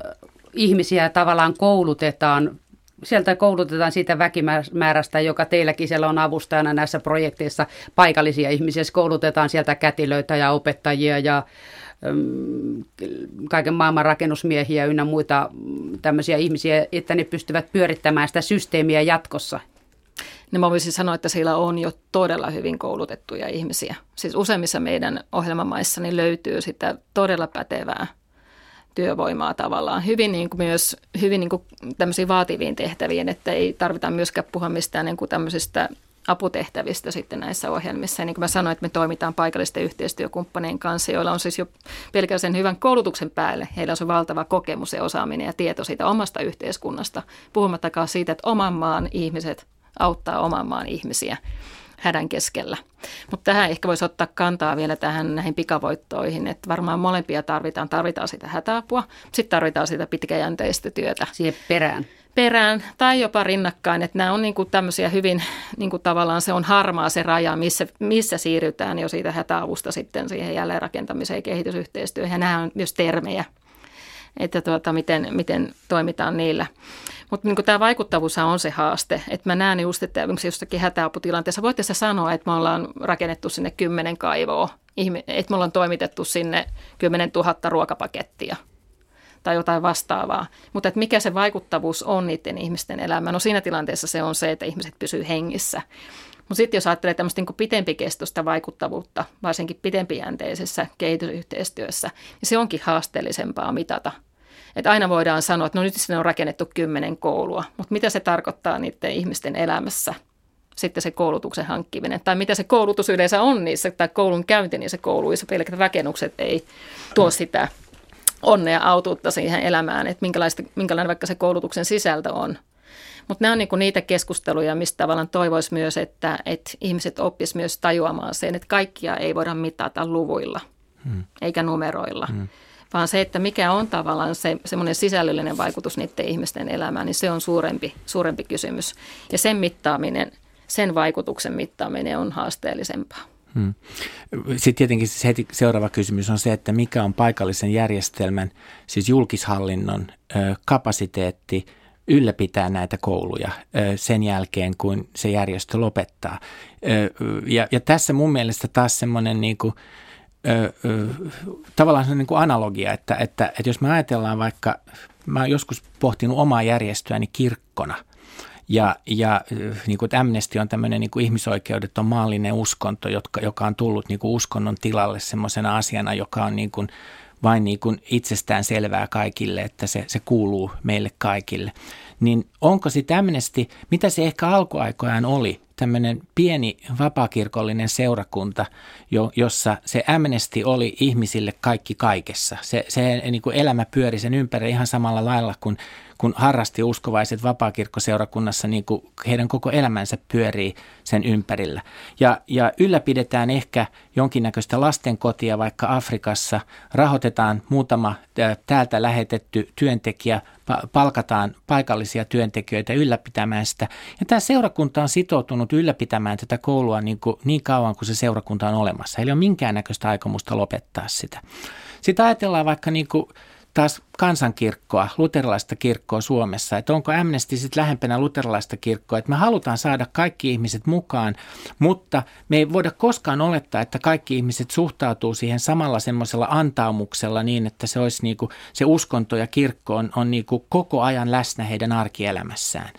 ihmisiä tavallaan koulutetaan sieltä koulutetaan siitä väkimäärästä, joka teilläkin siellä on avustajana näissä projekteissa. Paikallisia ihmisiä koulutetaan sieltä kätilöitä ja opettajia ja kaiken maailman rakennusmiehiä ynnä muita tämmöisiä ihmisiä, että ne pystyvät pyörittämään sitä systeemiä jatkossa. Niin mä voisin sanoa, että siellä on jo todella hyvin koulutettuja ihmisiä. Siis useimmissa meidän ohjelmamaissa niin löytyy sitä todella pätevää työvoimaa tavallaan. Hyvin niin kuin myös hyvin niin kuin vaativiin tehtäviin, että ei tarvita myöskään puhua mistään niin kuin tämmöisistä aputehtävistä sitten näissä ohjelmissa. Ja niin kuin mä sanoin, että me toimitaan paikallisten yhteistyökumppanien kanssa, joilla on siis jo pelkästään hyvän koulutuksen päälle. Heillä on se valtava kokemus ja osaaminen ja tieto siitä omasta yhteiskunnasta, puhumattakaan siitä, että oman maan ihmiset auttaa oman maan ihmisiä hädän keskellä. Mutta tähän ehkä voisi ottaa kantaa vielä tähän näihin pikavoittoihin, että varmaan molempia tarvitaan. Tarvitaan sitä hätäapua, sitten tarvitaan sitä pitkäjänteistä työtä. Siihen perään. Perään tai jopa rinnakkain, että nämä on niin kuin tämmöisiä hyvin, niin kuin tavallaan se on harmaa se raja, missä, missä siirrytään jo siitä hätäavusta sitten siihen jälleenrakentamiseen ja kehitysyhteistyöhön. Ja nämä on myös termejä, että tuota, miten, miten toimitaan niillä. Mutta niin tämä vaikuttavuus on se haaste. Että mä näen just, että jostakin hätäaputilanteessa voitte se sanoa, että me ollaan rakennettu sinne kymmenen kaivoa, että me ollaan toimitettu sinne kymmenen tuhatta ruokapakettia tai jotain vastaavaa. Mutta että mikä se vaikuttavuus on niiden ihmisten elämään? No siinä tilanteessa se on se, että ihmiset pysyy hengissä. Mutta sitten jos ajattelee tämmöistä niin pitempikestoista vaikuttavuutta, varsinkin pitempijänteisessä kehitysyhteistyössä, niin se onkin haasteellisempaa mitata – että aina voidaan sanoa, että no nyt sinne on rakennettu kymmenen koulua, mutta mitä se tarkoittaa niiden ihmisten elämässä? Sitten se koulutuksen hankkiminen, tai mitä se koulutus yleensä on niissä, tai koulun käynti niissä kouluissa, pelkät rakennukset ei tuo sitä onnea autuutta siihen elämään, että minkälaista, minkälainen vaikka se koulutuksen sisältö on. Mutta nämä on niinku niitä keskusteluja, mistä tavallaan toivoisi myös, että, että ihmiset oppisivat myös tajuamaan sen, että kaikkia ei voida mitata luvuilla hmm. eikä numeroilla. Hmm vaan se, että mikä on tavallaan se semmoinen sisällöllinen vaikutus niiden ihmisten elämään, niin se on suurempi, suurempi kysymys. Ja sen mittaaminen, sen vaikutuksen mittaaminen on haasteellisempaa. Hmm. Sitten tietenkin se heti seuraava kysymys on se, että mikä on paikallisen järjestelmän, siis julkishallinnon kapasiteetti ylläpitää näitä kouluja sen jälkeen, kun se järjestö lopettaa. Ja, ja tässä mun mielestä taas semmoinen niin kuin, tavallaan se niin kuin analogia, että, että, että jos me ajatellaan vaikka, mä oon joskus pohtinut omaa järjestöäni kirkkona – ja, ja niin kuin Amnesty on tämmöinen niin kuin ihmisoikeudet on maallinen uskonto, jotka, joka on tullut niin kuin uskonnon tilalle semmoisena asiana, joka on niin kuin vain niin kuin itsestään selvää kaikille, että se, se kuuluu meille kaikille. Niin onko se Amnesty, mitä se ehkä alkuaikoään oli, tämmöinen pieni vapaakirkollinen seurakunta, jo, jossa se Amnesty oli ihmisille kaikki kaikessa. Se, se niin kuin elämä pyöri sen ympäri ihan samalla lailla kuin kun harrasti uskovaiset vapaakirkkoseurakunnassa, niin kuin heidän koko elämänsä pyörii sen ympärillä. Ja, ja ylläpidetään ehkä jonkinnäköistä lastenkotia vaikka Afrikassa, rahoitetaan muutama täältä lähetetty työntekijä, palkataan paikallisia työntekijöitä ylläpitämään sitä. Ja tämä seurakunta on sitoutunut ylläpitämään tätä koulua niin, kuin, niin kauan kuin se seurakunta on olemassa. Eli on minkäännäköistä aikomusta lopettaa sitä. Sitten ajatellaan vaikka niin kuin taas kansankirkkoa, luterilaista kirkkoa Suomessa, että onko Amnesty sitten lähempänä luterilaista kirkkoa, että me halutaan saada kaikki ihmiset mukaan, mutta me ei voida koskaan olettaa, että kaikki ihmiset suhtautuu siihen samalla semmoisella antaumuksella niin, että se olisi niin kuin, se uskonto ja kirkko on, on niin kuin koko ajan läsnä heidän arkielämässään.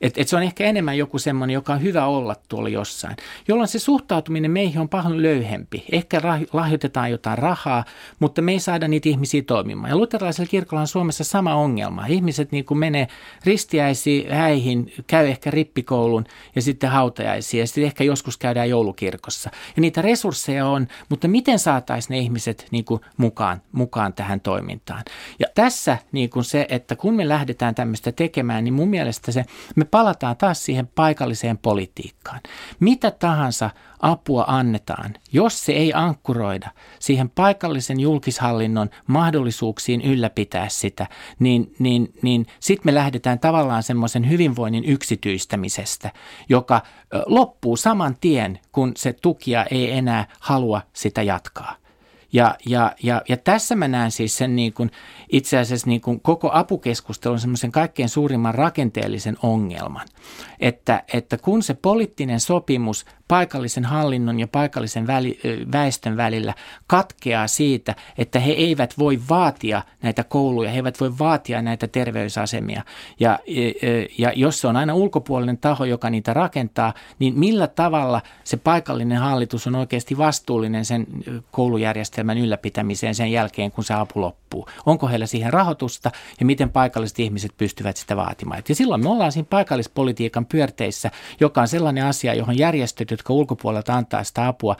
Et, et se on ehkä enemmän joku semmoinen, joka on hyvä olla tuolla jossain, jolloin se suhtautuminen meihin on paljon löyhempi. Ehkä lahjoitetaan jotain rahaa, mutta me ei saada niitä ihmisiä toimimaan. Ja luterilaisella kirkolla on Suomessa sama ongelma. Ihmiset niin kuin menee ristiäisiin, häihin, käy ehkä rippikoulun ja sitten hautajaisiin ja sitten ehkä joskus käydään joulukirkossa. Ja niitä resursseja on, mutta miten saataisiin ne ihmiset niin kuin mukaan, mukaan tähän toimintaan? Ja tässä niin kuin se, että kun me lähdetään tämmöistä tekemään, niin mun mielestä se, me palataan taas siihen paikalliseen politiikkaan. Mitä tahansa apua annetaan, jos se ei ankkuroida siihen paikallisen julkishallinnon mahdollisuuksiin ylläpitää sitä, niin, niin, niin sitten me lähdetään tavallaan semmoisen hyvinvoinnin yksityistämisestä, joka loppuu saman tien, kun se tukija ei enää halua sitä jatkaa. Ja, ja, ja, ja tässä mä näen siis sen niin kuin, itse asiassa niin kuin koko apukeskustelun semmoisen kaikkein suurimman rakenteellisen ongelman, että, että kun se poliittinen sopimus paikallisen hallinnon ja paikallisen väestön välillä katkeaa siitä, että he eivät voi vaatia näitä kouluja, he eivät voi vaatia näitä terveysasemia. Ja, ja jos se on aina ulkopuolinen taho, joka niitä rakentaa, niin millä tavalla se paikallinen hallitus on oikeasti vastuullinen sen koulujärjestelmän ylläpitämiseen sen jälkeen, kun se apu loppuu? Onko heillä siihen rahoitusta ja miten paikalliset ihmiset pystyvät sitä vaatimaan? Ja silloin me ollaan siinä paikallispolitiikan pyörteissä, joka on sellainen asia, johon järjestöt, jotka ulkopuolelta antaa sitä apua,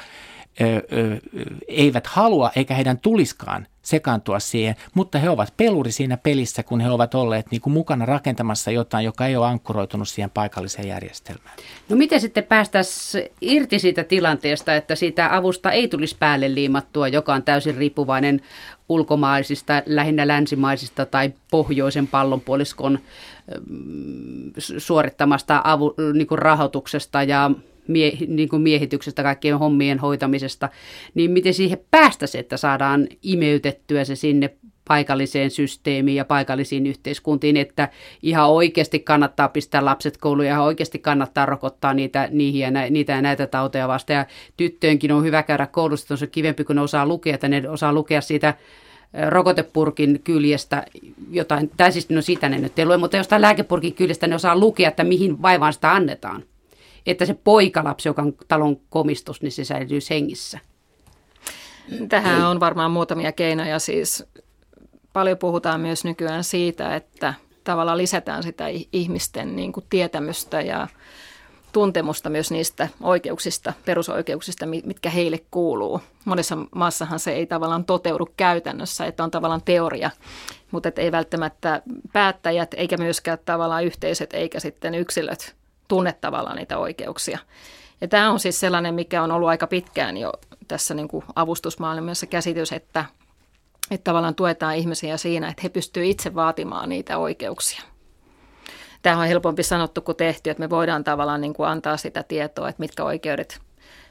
eivät halua eikä heidän tuliskaan sekaantua siihen, mutta he ovat peluri siinä pelissä, kun he ovat olleet niin kuin mukana rakentamassa jotain, joka ei ole ankkuroitunut siihen paikalliseen järjestelmään. No miten sitten päästäisiin irti siitä tilanteesta, että siitä avusta ei tulisi päälle liimattua, joka on täysin riippuvainen ulkomaisista, lähinnä länsimaisista tai pohjoisen pallonpuoliskon suorittamasta avu, niin rahoituksesta ja mie, niin kuin miehityksestä, kaikkien hommien hoitamisesta, niin miten siihen päästäisiin, että saadaan imeytettyä se sinne paikalliseen systeemiin ja paikallisiin yhteiskuntiin, että ihan oikeasti kannattaa pistää lapset kouluun ja ihan oikeasti kannattaa rokottaa niitä, niihin ja nä, niitä ja näitä tauteja vastaan. Ja tyttöönkin on hyvä käydä koulusta, on se kivempi, kun ne osaa lukea, että ne osaa lukea siitä rokotepurkin kyljestä jotain, tai siis no sitä ne nyt ei lue, mutta jostain lääkepurkin kyljestä ne osaa lukea, että mihin vaivaan sitä annetaan että se poikalapsi, joka on talon komistus, niin se säilyisi hengissä? Tähän on varmaan muutamia keinoja. Siis paljon puhutaan myös nykyään siitä, että tavallaan lisätään sitä ihmisten niin kuin tietämystä ja tuntemusta myös niistä oikeuksista, perusoikeuksista, mitkä heille kuuluu. Monessa maassahan se ei tavallaan toteudu käytännössä, että on tavallaan teoria, mutta ei välttämättä päättäjät eikä myöskään tavallaan yhteiset eikä sitten yksilöt tunne tavallaan niitä oikeuksia. Ja tämä on siis sellainen, mikä on ollut aika pitkään jo tässä niin kuin avustusmaailmassa käsitys, että, että tavallaan tuetaan ihmisiä siinä, että he pystyvät itse vaatimaan niitä oikeuksia. Tämä on helpompi sanottu kuin tehty, että me voidaan tavallaan niin kuin antaa sitä tietoa, että mitkä oikeudet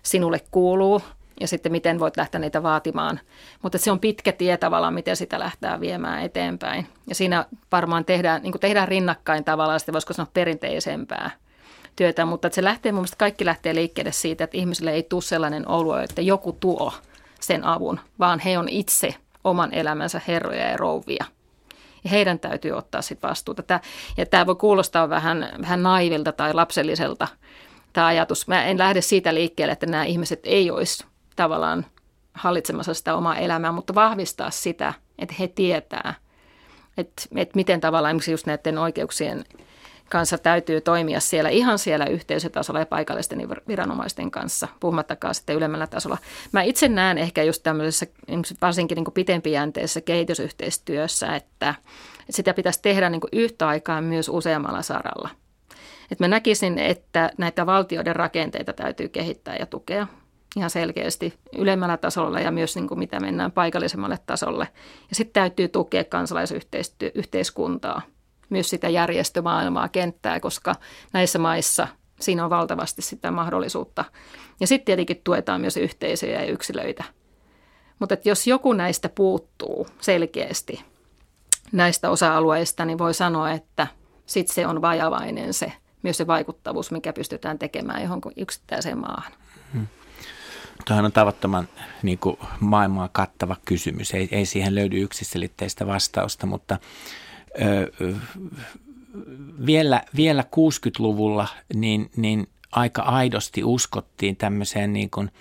sinulle kuuluu ja sitten miten voit lähteä niitä vaatimaan. Mutta se on pitkä tie tavallaan, miten sitä lähtee viemään eteenpäin. Ja siinä varmaan tehdään, niin kuin tehdään rinnakkain tavallaan, sitten voisiko sanoa perinteisempää – työtä, mutta että se lähtee, mun mielestä kaikki lähtee liikkeelle siitä, että ihmisille ei tule sellainen olo, että joku tuo sen avun, vaan he on itse oman elämänsä herroja ja rouvia. Ja heidän täytyy ottaa sitten vastuuta. Tämä, ja tämä voi kuulostaa vähän, vähän naivilta tai lapselliselta tämä ajatus. Mä en lähde siitä liikkeelle, että nämä ihmiset ei olisi tavallaan hallitsemassa sitä omaa elämää, mutta vahvistaa sitä, että he tietää, että, että miten tavallaan esimerkiksi just näiden oikeuksien kanssa täytyy toimia siellä ihan siellä yhteisötasolla ja paikallisten viranomaisten kanssa, puhumattakaan sitten ylemmällä tasolla. Mä itse näen ehkä just tämmöisessä varsinkin niin pitempijänteisessä kehitysyhteistyössä, että, Sitä pitäisi tehdä niin yhtä aikaa myös useammalla saralla. Et mä näkisin, että näitä valtioiden rakenteita täytyy kehittää ja tukea ihan selkeästi ylemmällä tasolla ja myös niin kuin mitä mennään paikallisemmalle tasolle. Ja sitten täytyy tukea kansalaisyhteiskuntaa, myös sitä järjestömaailmaa, kenttää, koska näissä maissa siinä on valtavasti sitä mahdollisuutta. Ja sitten tietenkin tuetaan myös yhteisöjä ja yksilöitä. Mutta jos joku näistä puuttuu selkeästi näistä osa-alueista, niin voi sanoa, että sitten se on vajavainen se, myös se vaikuttavuus, mikä pystytään tekemään johonkin yksittäiseen maahan. Hmm. Tuohan on tavattoman niin kuin, maailmaa kattava kysymys. Ei, ei siihen löydy yksiselitteistä vastausta, mutta vielä, vielä 60-luvulla niin, niin aika aidosti uskottiin tämmöiseen niin kuin,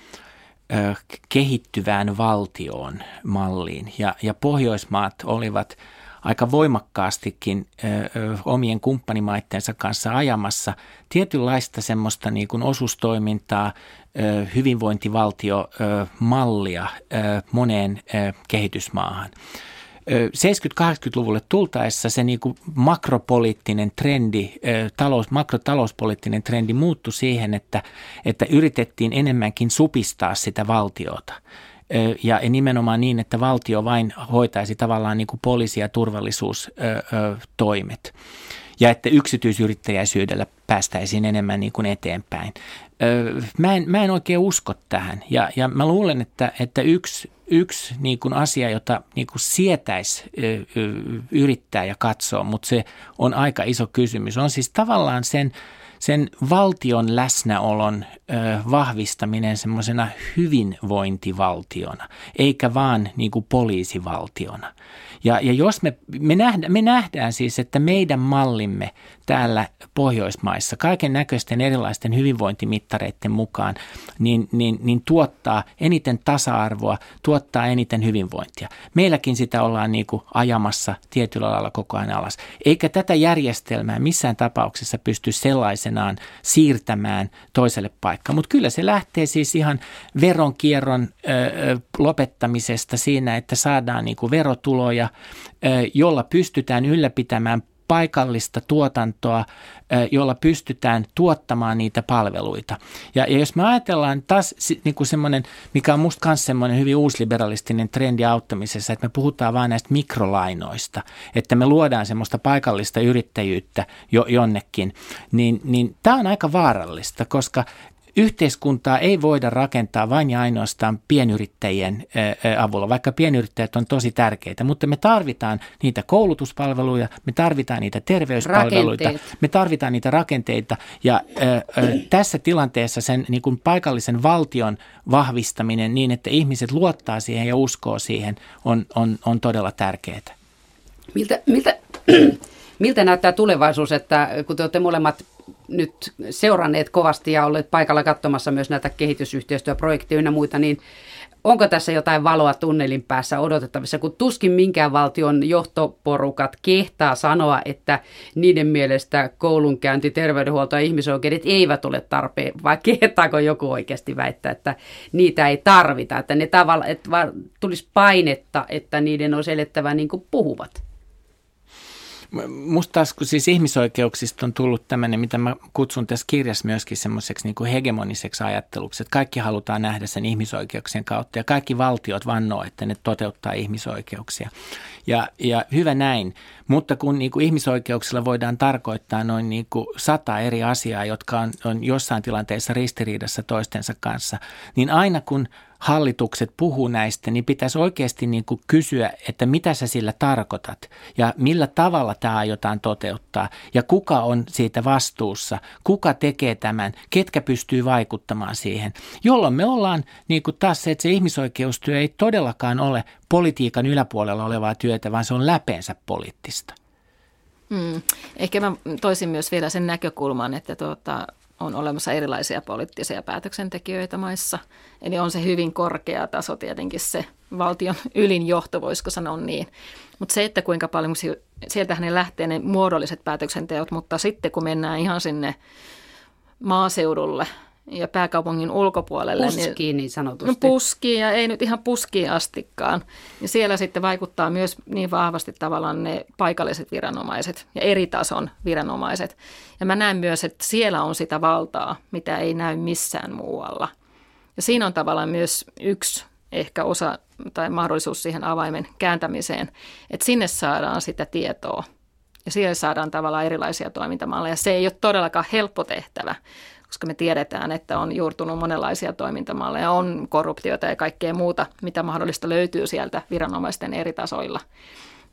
ö, kehittyvään valtioon malliin. Ja, ja Pohjoismaat olivat – aika voimakkaastikin ö, omien kumppanimaittensa kanssa ajamassa tietynlaista semmoista niin kuin osuustoimintaa, ö, hyvinvointivaltiomallia moneen ö, kehitysmaahan. 70-80-luvulle tultaessa se niin kuin makropoliittinen trendi, talous, makrotalouspoliittinen trendi muuttui siihen, että, että yritettiin enemmänkin supistaa sitä valtiota. Ja nimenomaan niin, että valtio vain hoitaisi tavallaan niin kuin poliisi- ja turvallisuustoimet ja että yksityisyrittäjäisyydellä päästäisiin enemmän niin kuin eteenpäin. Mä en, mä en oikein usko tähän ja, ja mä luulen, että, että yksi, yksi niin kuin asia, jota niin kuin sietäisi yrittää ja katsoa, mutta se on aika iso kysymys, on siis tavallaan sen – sen valtion läsnäolon ö, vahvistaminen semmoisena hyvinvointivaltiona, eikä vaan niin kuin poliisivaltiona. Ja, ja jos me, me, nähdään, me nähdään siis, että meidän mallimme täällä Pohjoismaissa kaiken näköisten erilaisten hyvinvointimittareiden mukaan, niin, niin, niin tuottaa eniten tasa-arvoa, tuottaa eniten hyvinvointia. Meilläkin sitä ollaan niin kuin ajamassa tietyllä lailla koko ajan alas. Eikä tätä järjestelmää missään tapauksessa pysty sellaisenaan siirtämään toiselle paikkaan. Mutta kyllä se lähtee siis ihan veronkierron ö, lopettamisesta siinä, että saadaan niin verotuloja, ö, jolla pystytään ylläpitämään paikallista tuotantoa, jolla pystytään tuottamaan niitä palveluita. Ja, ja jos me ajatellaan taas niin kuin semmoinen, mikä on musta myös semmoinen hyvin uusliberalistinen trendi auttamisessa, että me puhutaan vain näistä mikrolainoista, että me luodaan semmoista paikallista yrittäjyyttä jo, jonnekin, niin, niin tämä on aika vaarallista, koska Yhteiskuntaa ei voida rakentaa vain ja ainoastaan pienyrittäjien avulla, vaikka pienyrittäjät on tosi tärkeitä, mutta me tarvitaan niitä koulutuspalveluja, me tarvitaan niitä terveyspalveluita, Rakenteet. me tarvitaan niitä rakenteita ja tässä tilanteessa sen niin kuin paikallisen valtion vahvistaminen niin, että ihmiset luottaa siihen ja uskoo siihen on, on, on todella tärkeää. Miltä, miltä, miltä näyttää tulevaisuus, että kun te olette molemmat nyt seuranneet kovasti ja olleet paikalla katsomassa myös näitä kehitysyhteistyöprojekteja ja muita, niin onko tässä jotain valoa tunnelin päässä odotettavissa, kun tuskin minkään valtion johtoporukat kehtaa sanoa, että niiden mielestä koulunkäynti, terveydenhuolto ja ihmisoikeudet eivät ole tarpeen, vai kehtaako joku oikeasti väittää, että niitä ei tarvita, että ne tavalla, että tulisi painetta, että niiden olisi elettävä niin kuin puhuvat? Musta taas, kun siis ihmisoikeuksista on tullut tämmöinen, mitä mä kutsun tässä kirjassa myöskin semmoiseksi niin kuin hegemoniseksi ajatteluksi, että kaikki halutaan nähdä sen ihmisoikeuksien kautta ja kaikki valtiot vannoo, että ne toteuttaa ihmisoikeuksia. Ja, ja hyvä näin, mutta kun niin kuin ihmisoikeuksilla voidaan tarkoittaa noin niin kuin sata eri asiaa, jotka on, on jossain tilanteessa ristiriidassa toistensa kanssa, niin aina kun hallitukset puhuu näistä, niin pitäisi oikeasti niin kuin kysyä, että mitä sä sillä tarkoitat ja millä tavalla tämä aiotaan toteuttaa ja kuka on siitä vastuussa, kuka tekee tämän, ketkä pystyy vaikuttamaan siihen, jolloin me ollaan niin kuin taas se, että se ihmisoikeustyö ei todellakaan ole politiikan yläpuolella olevaa työtä, vaan se on läpeensä poliittista. Hmm. Ehkä mä toisin myös vielä sen näkökulman, että tuota, on olemassa erilaisia poliittisia päätöksentekijöitä maissa. Eli on se hyvin korkea taso tietenkin se valtion ylin johto, voisiko sanoa niin. Mutta se, että kuinka paljon, sieltähän ne lähtee ne muodolliset päätöksenteot, mutta sitten kun mennään ihan sinne maaseudulle ja pääkaupungin ulkopuolelle. Puskiin niin sanotusti. No puskiin ja ei nyt ihan puskiin astikkaan. Ja siellä sitten vaikuttaa myös niin vahvasti tavallaan ne paikalliset viranomaiset ja eri tason viranomaiset. Ja mä näen myös, että siellä on sitä valtaa, mitä ei näy missään muualla. Ja siinä on tavallaan myös yksi ehkä osa tai mahdollisuus siihen avaimen kääntämiseen, että sinne saadaan sitä tietoa ja siellä saadaan tavallaan erilaisia toimintamalleja. Se ei ole todellakaan helppo tehtävä, koska me tiedetään, että on juurtunut monenlaisia toimintamalleja, on korruptiota ja kaikkea muuta, mitä mahdollista löytyy sieltä viranomaisten eri tasoilla.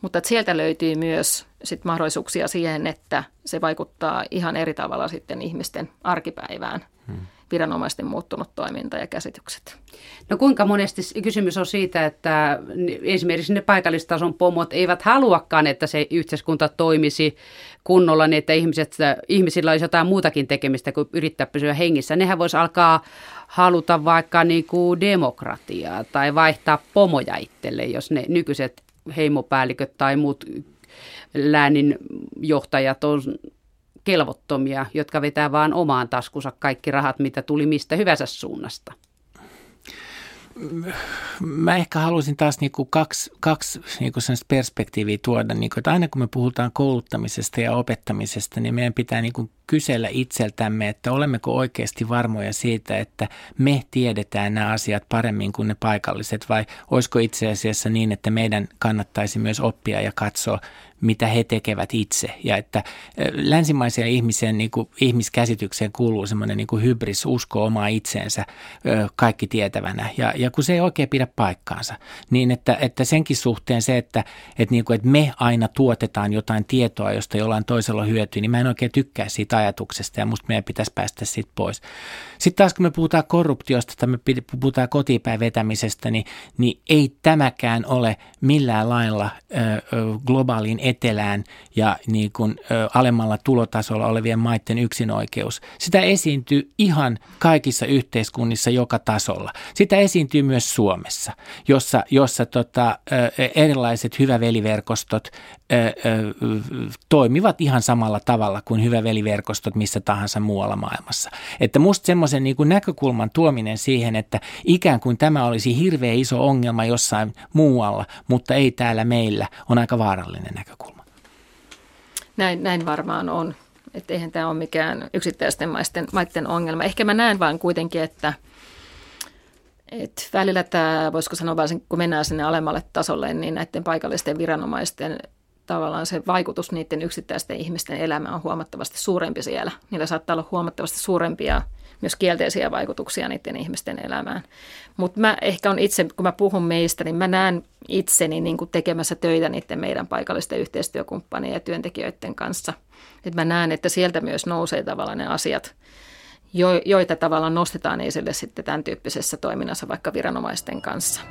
Mutta sieltä löytyy myös sit mahdollisuuksia siihen, että se vaikuttaa ihan eri tavalla sitten ihmisten arkipäivään. Hmm viranomaisten muuttunut toiminta ja käsitykset. No kuinka monesti kysymys on siitä, että esimerkiksi ne paikallistason pomot eivät haluakaan, että se yhteiskunta toimisi kunnolla, niin että ihmiset, ihmisillä olisi jotain muutakin tekemistä kuin yrittää pysyä hengissä. Nehän voisi alkaa haluta vaikka niin kuin demokratiaa tai vaihtaa pomoja itselle, jos ne nykyiset heimopäälliköt tai muut läänin johtajat on kelvottomia, jotka vetää vaan omaan taskunsa kaikki rahat, mitä tuli mistä hyvänsä suunnasta? Mä ehkä haluaisin taas niin kuin kaksi, kaksi niin kuin perspektiiviä tuoda. Niin kuin, että aina kun me puhutaan kouluttamisesta ja opettamisesta, niin meidän pitää niin kuin kysellä itseltämme, että olemmeko oikeasti varmoja siitä, että me tiedetään nämä asiat paremmin kuin ne paikalliset vai olisiko itse asiassa niin, että meidän kannattaisi myös oppia ja katsoa, mitä he tekevät itse. Ja että länsimaisen ihmisen niin kuin, ihmiskäsitykseen kuuluu semmoinen niin hybris, usko omaa itseensä kaikki tietävänä. Ja, ja kun se ei oikein pidä paikkaansa, niin että, että senkin suhteen se, että, että, niin kuin, että me aina tuotetaan jotain tietoa, josta jollain toisella on hyötyä, niin mä en oikein tykkää siitä ajatuksesta ja musta meidän pitäisi päästä siitä pois. Sitten taas kun me puhutaan korruptiosta tai me puhutaan kotipäin vetämisestä, niin, niin ei tämäkään ole millään lailla ö, globaaliin etelään ja niin kuin, ö, alemmalla tulotasolla olevien maiden yksinoikeus. Sitä esiintyy ihan kaikissa yhteiskunnissa joka tasolla. Sitä esiintyy myös Suomessa, jossa, jossa tota, ö, erilaiset hyväveliverkostot ö, ö, toimivat ihan samalla tavalla kuin hyväveliverkostot missä tahansa muualla maailmassa. Että musta semmoisen niin kuin näkökulman tuominen siihen, että ikään kuin tämä olisi hirveä iso ongelma jossain muualla, mutta ei täällä meillä, on aika vaarallinen näkökulma. Näin, näin varmaan on. Että eihän tämä ole mikään yksittäisten maisten, maiden ongelma. Ehkä mä näen vaan kuitenkin, että – et välillä tämä, voisiko sanoa varsinkin kun mennään sinne alemmalle tasolle, niin näiden paikallisten viranomaisten tavallaan se vaikutus niiden yksittäisten ihmisten elämään on huomattavasti suurempi siellä. Niillä saattaa olla huomattavasti suurempia myös kielteisiä vaikutuksia niiden ihmisten elämään. Mutta mä ehkä on itse, kun mä puhun meistä, niin mä näen itseni niin kuin tekemässä töitä niiden meidän paikallisten yhteistyökumppanien ja työntekijöiden kanssa. Et mä näen, että sieltä myös nousee tavallaan ne asiat, joita tavallaan nostetaan esille sitten tämän tyyppisessä toiminnassa vaikka viranomaisten kanssa.